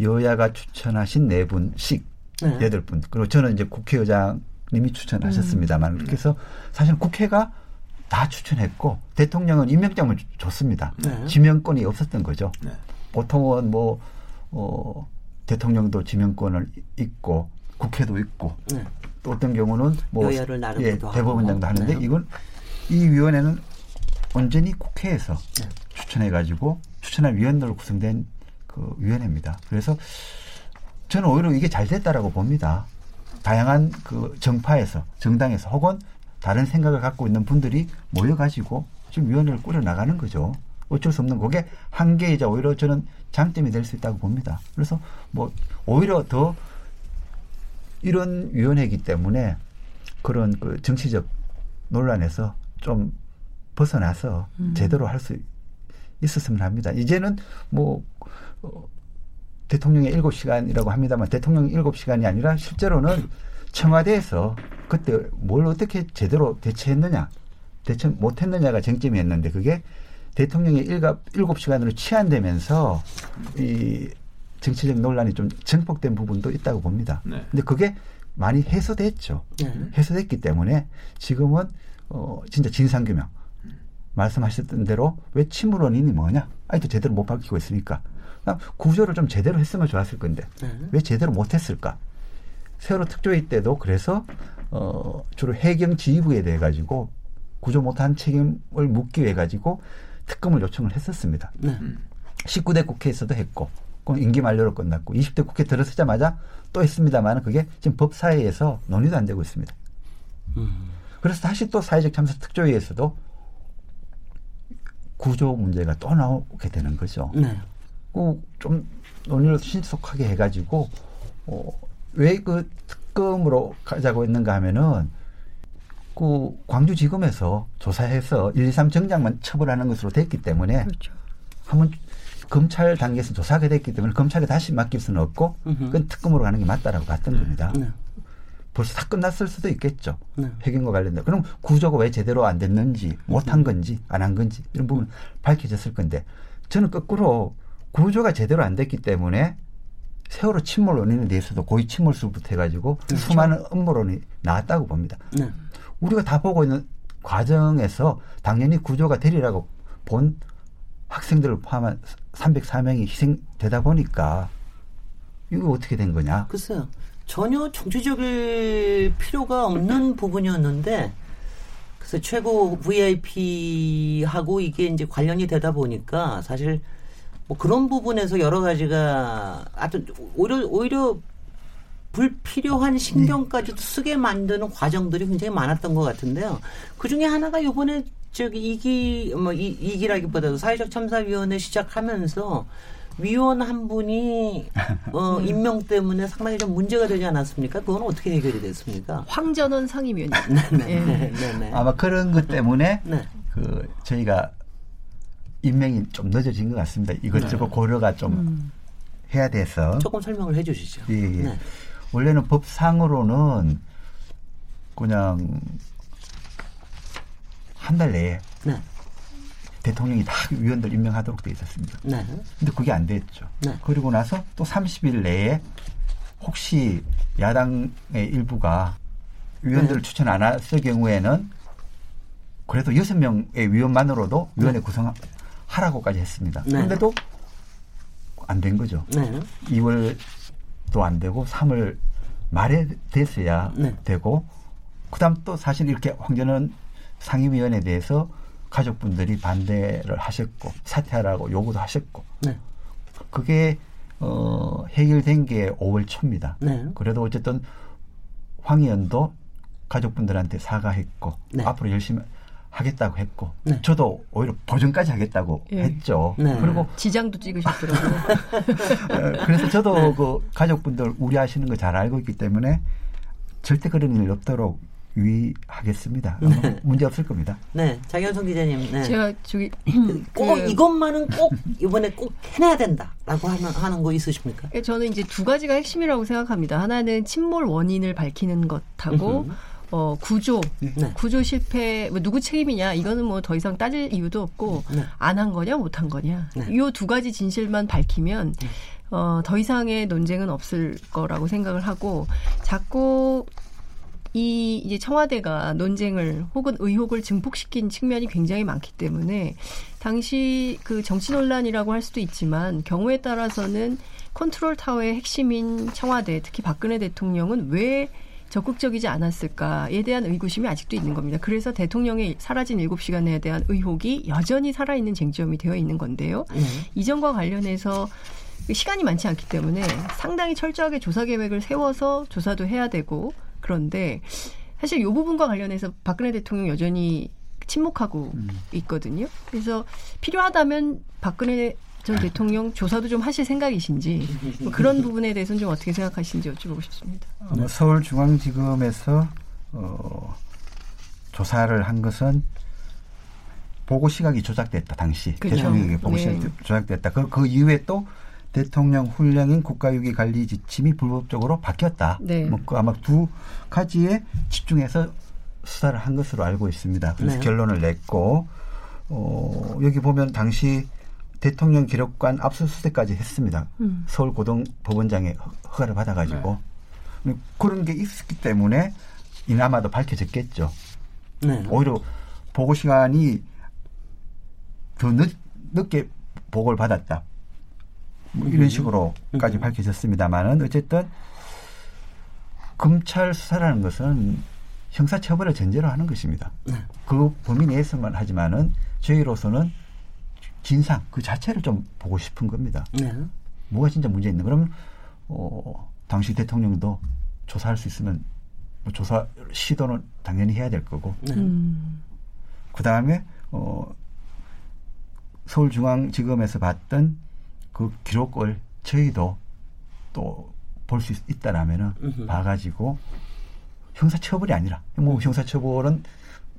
여야가 추천하신 네 분씩 네. 여덟 분 그리고 저는 이제 국회의장님이 추천하셨습니다만 그렇게 해서 사실 국회가 다 추천했고 대통령은 임명장을 주- 줬습니다. 네. 지명권이 없었던 거죠. 네. 보통은 뭐 어, 대통령도 지명권을 있고 국회도 있고 네. 또 어떤 경우는 뭐 여야를 나름대로 예. 대법원장도 하는데 네. 이건 이 위원회는 온전히 국회에서 네. 추천해 가지고 추천한 위원들로 구성된 그 위원회입니다. 그래서 저는 오히려 이게 잘 됐다라고 봅니다. 다양한 그 정파에서 정당에서 혹은 다른 생각을 갖고 있는 분들이 모여가지고 지금 위원회를 꾸려 나가는 거죠. 어쩔 수 없는 그게 한계이자 오히려 저는 장점이 될 수 있다고 봅니다. 그래서 뭐 오히려 더 이런 위원회이기 때문에 그런 그 정치적 논란에서 좀 벗어나서 제대로 할 수 있었으면 합니다. 이제는 뭐 어, 대통령의 일곱 시간이라고 합니다만 대통령 일곱 시간이 아니라 실제로는 청와대에서 그때 뭘 어떻게 제대로 대처했느냐 대처 못했느냐가 쟁점이었는데 그게 대통령의 일갑 일곱 시간으로 치안되면서 이 정치적 논란이 좀 증폭된 부분도 있다고 봅니다. 네. 근데 그게 많이 해소됐죠. 네. 해소됐기 때문에 지금은 어 진짜 진상 규명 말씀하셨던 대로 왜 침울원인이 뭐냐? 아직도 제대로 못 밝히고 있으니까 구조를 좀 제대로 했으면 좋았을 건데 네. 왜 제대로 못했을까? 세월호 특조위 때도 그래서 어 주로 해경 지휘부에 대해 가지고 구조 못한 책임을 묻기 위해 가지고 특검을 요청을 했었습니다. 네. 19대 국회에서도 했고, 그럼 임기 만료로 끝났고, 20대 국회 들어서자마자 또 했습니다만, 그게 지금 법사위에서 논의도 안 되고 있습니다. 음. 그래서 다시 또 사회적 참사 특조위에서도 구조 문제가 또 나오게 되는 거죠. 네. 그좀 논의를 신속하게 해가지고 어, 왜 그 특검으로 가자고 했는가 하면은 그 광주지검에서 조사해서 1, 2, 3 정장만 처벌하는 것으로 됐기 때문에 그렇죠. 한번 검찰 단계에서 조사하게 됐기 때문에 검찰에 다시 맡길 수는 없고. 그건 특검으로 가는 게 맞다라고 봤던 겁니다. 네. 벌써 다 끝났을 수도 있겠죠. 네. 해경과 관련된. 그럼 구조가 왜 제대로 안 됐는지, 못한 건지, 안 한 건지, 이런 부분 밝혀졌을 건데, 저는 거꾸로 구조가 제대로 안 됐기 때문에 세월호 침몰 원인에 대해서도 고의 침몰수부터 해가지고 그렇죠. 수많은 음모론이 나왔다고 봅니다. 네. 우리가 다 보고 있는 과정에서 당연히 구조가 되리라고 본 학생들을 포함한 304명이 희생되다 보니까 이거 어떻게 된 거냐? 글쎄요. 전혀 정치적일 필요가 없는 부분이었는데, 그래서 최고 VIP하고 이게 이제 관련이 되다 보니까 사실 뭐 그런 부분에서 여러 가지가 아주 오히려, 오히려 불필요한 신경까지도 쓰게 만드는 과정들이 굉장히 많았던 것 같은데요. 그 중에 하나가 요번에 저기 이기, 뭐, 이, 이기라기보다도 사회적 참사위원회 시작하면서 위원 한 분이 어, 임명 때문에 상당히 좀 문제가 되지 않았습니까? 그건 어떻게 해결이 됐습니까? 황전원 상임위원님. 네, 네, 네, 네. 아마 그런 것 때문에 네. 그 저희가 임명이 좀 늦어진 것 같습니다. 이것저것 고려가 좀 해야 돼서 조금 설명을 해주시죠. 예, 예. 네. 원래는 법상으로는 그냥 한 달 내에 네. 대통령이 다 위원들 임명하도록 돼 있었습니다. 네. 근데 그게 안 됐죠. 네. 그리고 나서 또 30일 내에 혹시 야당의 일부가 위원들을 네. 추천 안 했을 경우에는 그래도 여섯 명의 위원만으로도 위원회 구성하라고까지 했습니다. 네. 그런데도 안 된 거죠. 네. 2월도 안 되고 3월 말에 됐어야 네. 되고 그다음 또 사실 이렇게 황전원 상임위원회에 대해서 가족분들이 반대를 하셨고 사퇴하라고 요구도 하셨고 네. 그게 어 해결된 게 5월 초입니다. 네. 그래도 어쨌든 황 의원도 가족분들한테 사과했고 네. 앞으로 열심히 하겠다고 했고 네. 저도 오히려 보증까지 하겠다고 예. 했죠. 네. 그리고 지장도 찍으셨더라고요. 어, 그래서 저도 네. 그 가족분들 우려하시는 거 잘 알고 있기 때문에 절대 그런 일 없도록 유의하겠습니다. 아마 네. 문제 없을 겁니다. 네. 장현성 기자님. 네. 제가 저기 꼭 그- 이것만은 꼭 이번에 꼭 해내야 된다라고 하는 하는 거 있으십니까? 예, 저는 이제 두 가지가 핵심이라고 생각합니다. 하나는 침몰 원인을 밝히는 것하고. 어, 구조, 네. 구조 실패, 뭐 누구 책임이냐 이거는 뭐 더 이상 따질 이유도 없고 네. 안한 거냐 못한 거냐 네. 이두 가지 진실만 밝히면 어, 더 이상의 논쟁은 없을 거라고 생각을 하고 자꾸 이 이제 청와대가 논쟁을 혹은 의혹을 증폭시킨 측면이 굉장히 많기 때문에 당시 그 정치 논란이라고 할 수도 있지만 경우에 따라서는 컨트롤 타워의 핵심인 청와대 특히 박근혜 대통령은 왜 적극적이지 않았을까에 대한 의구심이 아직도 있는 겁니다. 그래서 대통령의 사라진 7시간에 대한 의혹이 여전히 살아있는 쟁점이 되어 있는 건데요. 네. 이전과 관련해서 시간이 많지 않기 때문에 상당히 철저하게 조사 계획을 세워서 조사도 해야 되고 그런데 사실 이 부분과 관련해서 박근혜 대통령 여전히 침묵하고 있거든요. 그래서 필요하다면 박근혜 전 대통령 조사도 좀 하실 생각이신지 뭐 그런 부분에 대해서는 좀 어떻게 생각하시는지 여쭤보고 싶습니다. 아마 서울중앙지검에서 어, 조사를 한 것은 보고 시각이 조작됐다 당시 그죠. 대통령에게 보고 네. 시각이 조작됐다. 그, 그 이후에 또 대통령 훈령인 국가유기 관리 지침이 불법적으로 바뀌었다. 네. 뭐 그 아마 두 가지에 집중해서 수사를 한 것으로 알고 있습니다. 그래서 네. 결론을 냈고 어, 여기 보면 당시 대통령 기록관 압수수색까지 했습니다. 음. 서울 고등법원장의 허- 허가를 받아가지고 그런 게 있었기 때문에 이나마도 밝혀졌겠죠. 네. 오히려 보고 시간이 더 늦, 늦게 보고를 받았다. 뭐 이런 식으로까지 밝혀졌습니다만은 어쨌든 검찰 수사라는 것은 형사처벌을 전제로 하는 것입니다. 네. 그 범위 내에서만 하지만은 저희로서는 진상 그 자체를 좀 보고 싶은 겁니다. 네. 뭐가 진짜 문제 있는 그러면 어, 당시 대통령도 조사할 수 있으면 뭐 조사 시도는 당연히 해야 될 거고 네. 음. 그 다음에 어, 서울중앙지검에서 봤던 그 기록을 저희도 또 볼 수 있다라면은 음흠. 봐가지고 형사처벌이 아니라 뭐 형사처벌은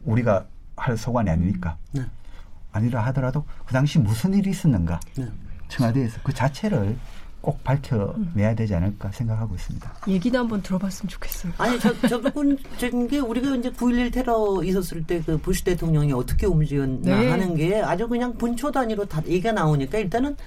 우리가 할 소관이 아니니까 네. 아니라 하더라도 그 당시 무슨 일이 있었는가 네. 청와대에서 그 자체를 꼭 밝혀내야 되지 않을까 생각하고 있습니다. 얘기도 한번 들어봤으면 좋겠어요. 아니 저 저분적인 게 우리가 이제 9.11 테러 있었을 때 그 부시 대통령이 어떻게 움직였나 네. 하는 게 아주 그냥 분초 단위로 다 얘기가 나오니까 일단은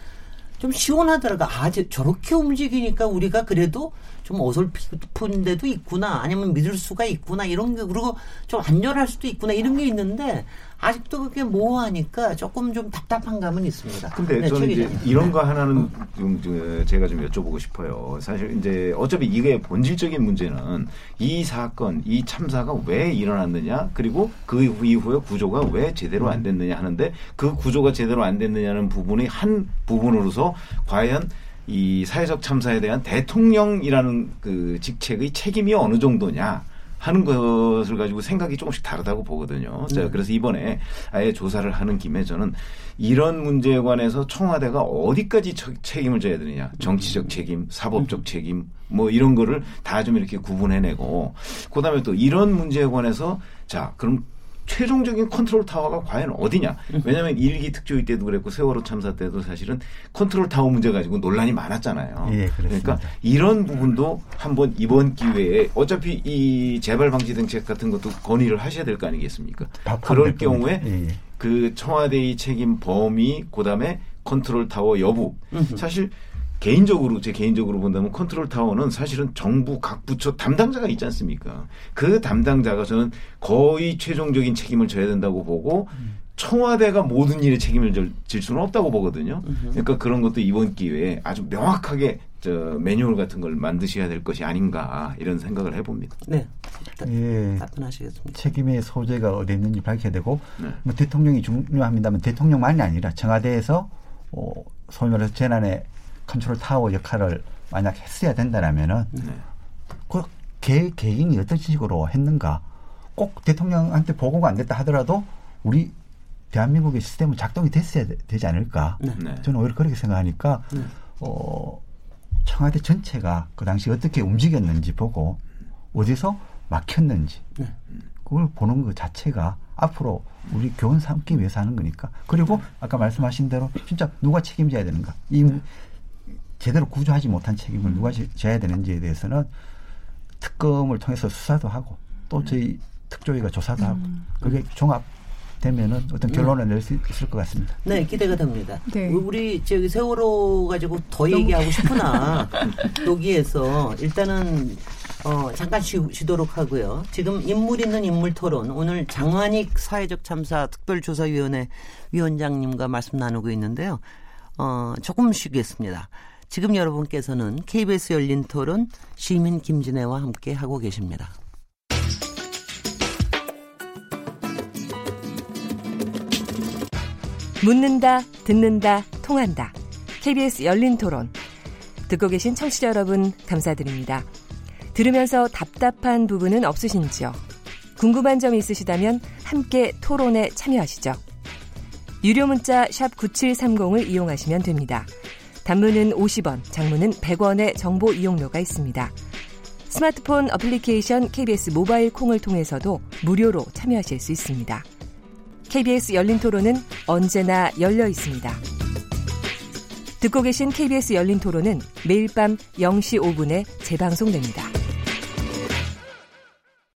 좀 시원하더라고. 아, 저렇게 움직이니까 우리가 그래도 좀 어설픈 데도 있구나. 아니면 믿을 수가 있구나. 이런 게, 그리고 좀 안전할 수도 있구나. 이런 게 있는데, 아직도 그게 모호하니까 조금 좀 답답한 감은 있습니다. 근데 네, 저는 이제 이런 거 하나는 좀 제가 좀 여쭤보고 싶어요. 사실 이제 어차피 이게 본질적인 문제는 이 사건, 이 참사가 왜 일어났느냐, 그리고 그 이후에 구조가 왜 제대로 안 됐느냐 하는데 그 구조가 제대로 안 됐느냐는 부분이 한 부분으로서 과연 이 사회적 참사에 대한 대통령이라는 그 직책의 책임이 어느 정도냐. 하는 것을 가지고 생각이 조금씩 다르다고 보거든요. 자, 네. 그래서 이번에 아예 조사를 하는 김에 저는 이런 문제에 관해서 청와대가 어디까지 책임을 져야 되느냐. 정치적 책임, 사법적 음. 책임, 뭐 이런 거를 다 좀 이렇게 구분해내고, 그 다음에 또 이런 문제에 관해서 자, 그럼 최종적인 컨트롤 타워가 과연 어디냐. 왜냐하면 일기 특조위 때도 그랬고 세월호 참사 때도 사실은 컨트롤 타워 문제 가지고 논란이 많았잖아요. 예, 그러니까 이런 부분도 한번 이번 기회에 어차피 이 재발 방지 정책 같은 것도 건의를 하셔야 될 거 아니겠습니까? 그럴 경우에 예, 예. 그 청와대의 책임 범위 그다음에 컨트롤 타워 여부 사실 개인적으로 제 개인적으로 본다면 컨트롤 타워는 사실은 정부 각 부처 담당자가 있지 않습니까? 그 담당자가 저는 거의 최종적인 책임을 져야 된다고 보고 청와대가 모든 일에 책임을 질 수는 없다고 보거든요. 그러니까 그런 것도 이번 기회에 아주 명확하게 저 매뉴얼 같은 걸 만드셔야 될 것이 아닌가 이런 생각을 해봅니다. 네, 예, 답변하시겠습니다. 책임의 소재가 어디 있는지 밝혀야 되고 네. 뭐 대통령이 중요합니다만 대통령만이 아니라 청와대에서 어, 소위 말해서 재난에 컨트롤 타워 역할을 만약 했어야 된다라면은 네. 그 개, 개인이 어떤 식으로 했는가 꼭 대통령한테 보고가 안 됐다 하더라도 우리 대한민국의 시스템은 작동이 됐어야 되, 지 않을까 네. 네. 저는 오히려 그렇게 생각하니까 네. 어, 청와대 전체가 그 당시 어떻게 움직였는지 보고 어디서 막혔는지 네. 그걸 보는 것 자체가 앞으로 우리 교원 삼기 위해서 하는 거니까 그리고 아까 말씀하신 대로 진짜 누가 책임져야 되는가 이 제대로 구조하지 못한 책임을 누가 져야 되는지에 대해서는 특검을 통해서 수사도 하고 또 음. 저희 특조위가 조사도 하고 음. 그게 종합 되면은 어떤 네. 결론을 낼 수 있을 것 같습니다. 네, 기대가 됩니다. 네. 우리 저기 세월호 가지고 더 얘기하고 싶으나 여기에서 일단은 어, 잠깐 쉬, 쉬도록 하고요. 지금 인물 있는 인물 토론 오늘 장환익 사회적 참사 특별조사위원회 위원장님과 말씀 나누고 있는데요. 어, 조금 쉬겠습니다. 지금 여러분께서는 KBS 열린 토론 시민 김진애와 함께 하고 계십니다. 묻는다, 듣는다, 통한다. KBS 열린 토론. 듣고 계신 청취자 여러분, 감사드립니다. 들으면서 답답한 부분은 없으신지요? 궁금한 점 있으시다면 함께 토론에 참여하시죠. 유료 문자 9730을 이용하시면 됩니다. 단문은 50원, 장문은 100원의 정보 이용료가 있습니다. 스마트폰 어플리케이션 KBS 모바일 콩을 통해서도 무료로 참여하실 수 있습니다. KBS 열린 토론은 언제나 열려 있습니다. 듣고 계신 KBS 열린 토론은 매일 밤 0시 5분에 재방송됩니다.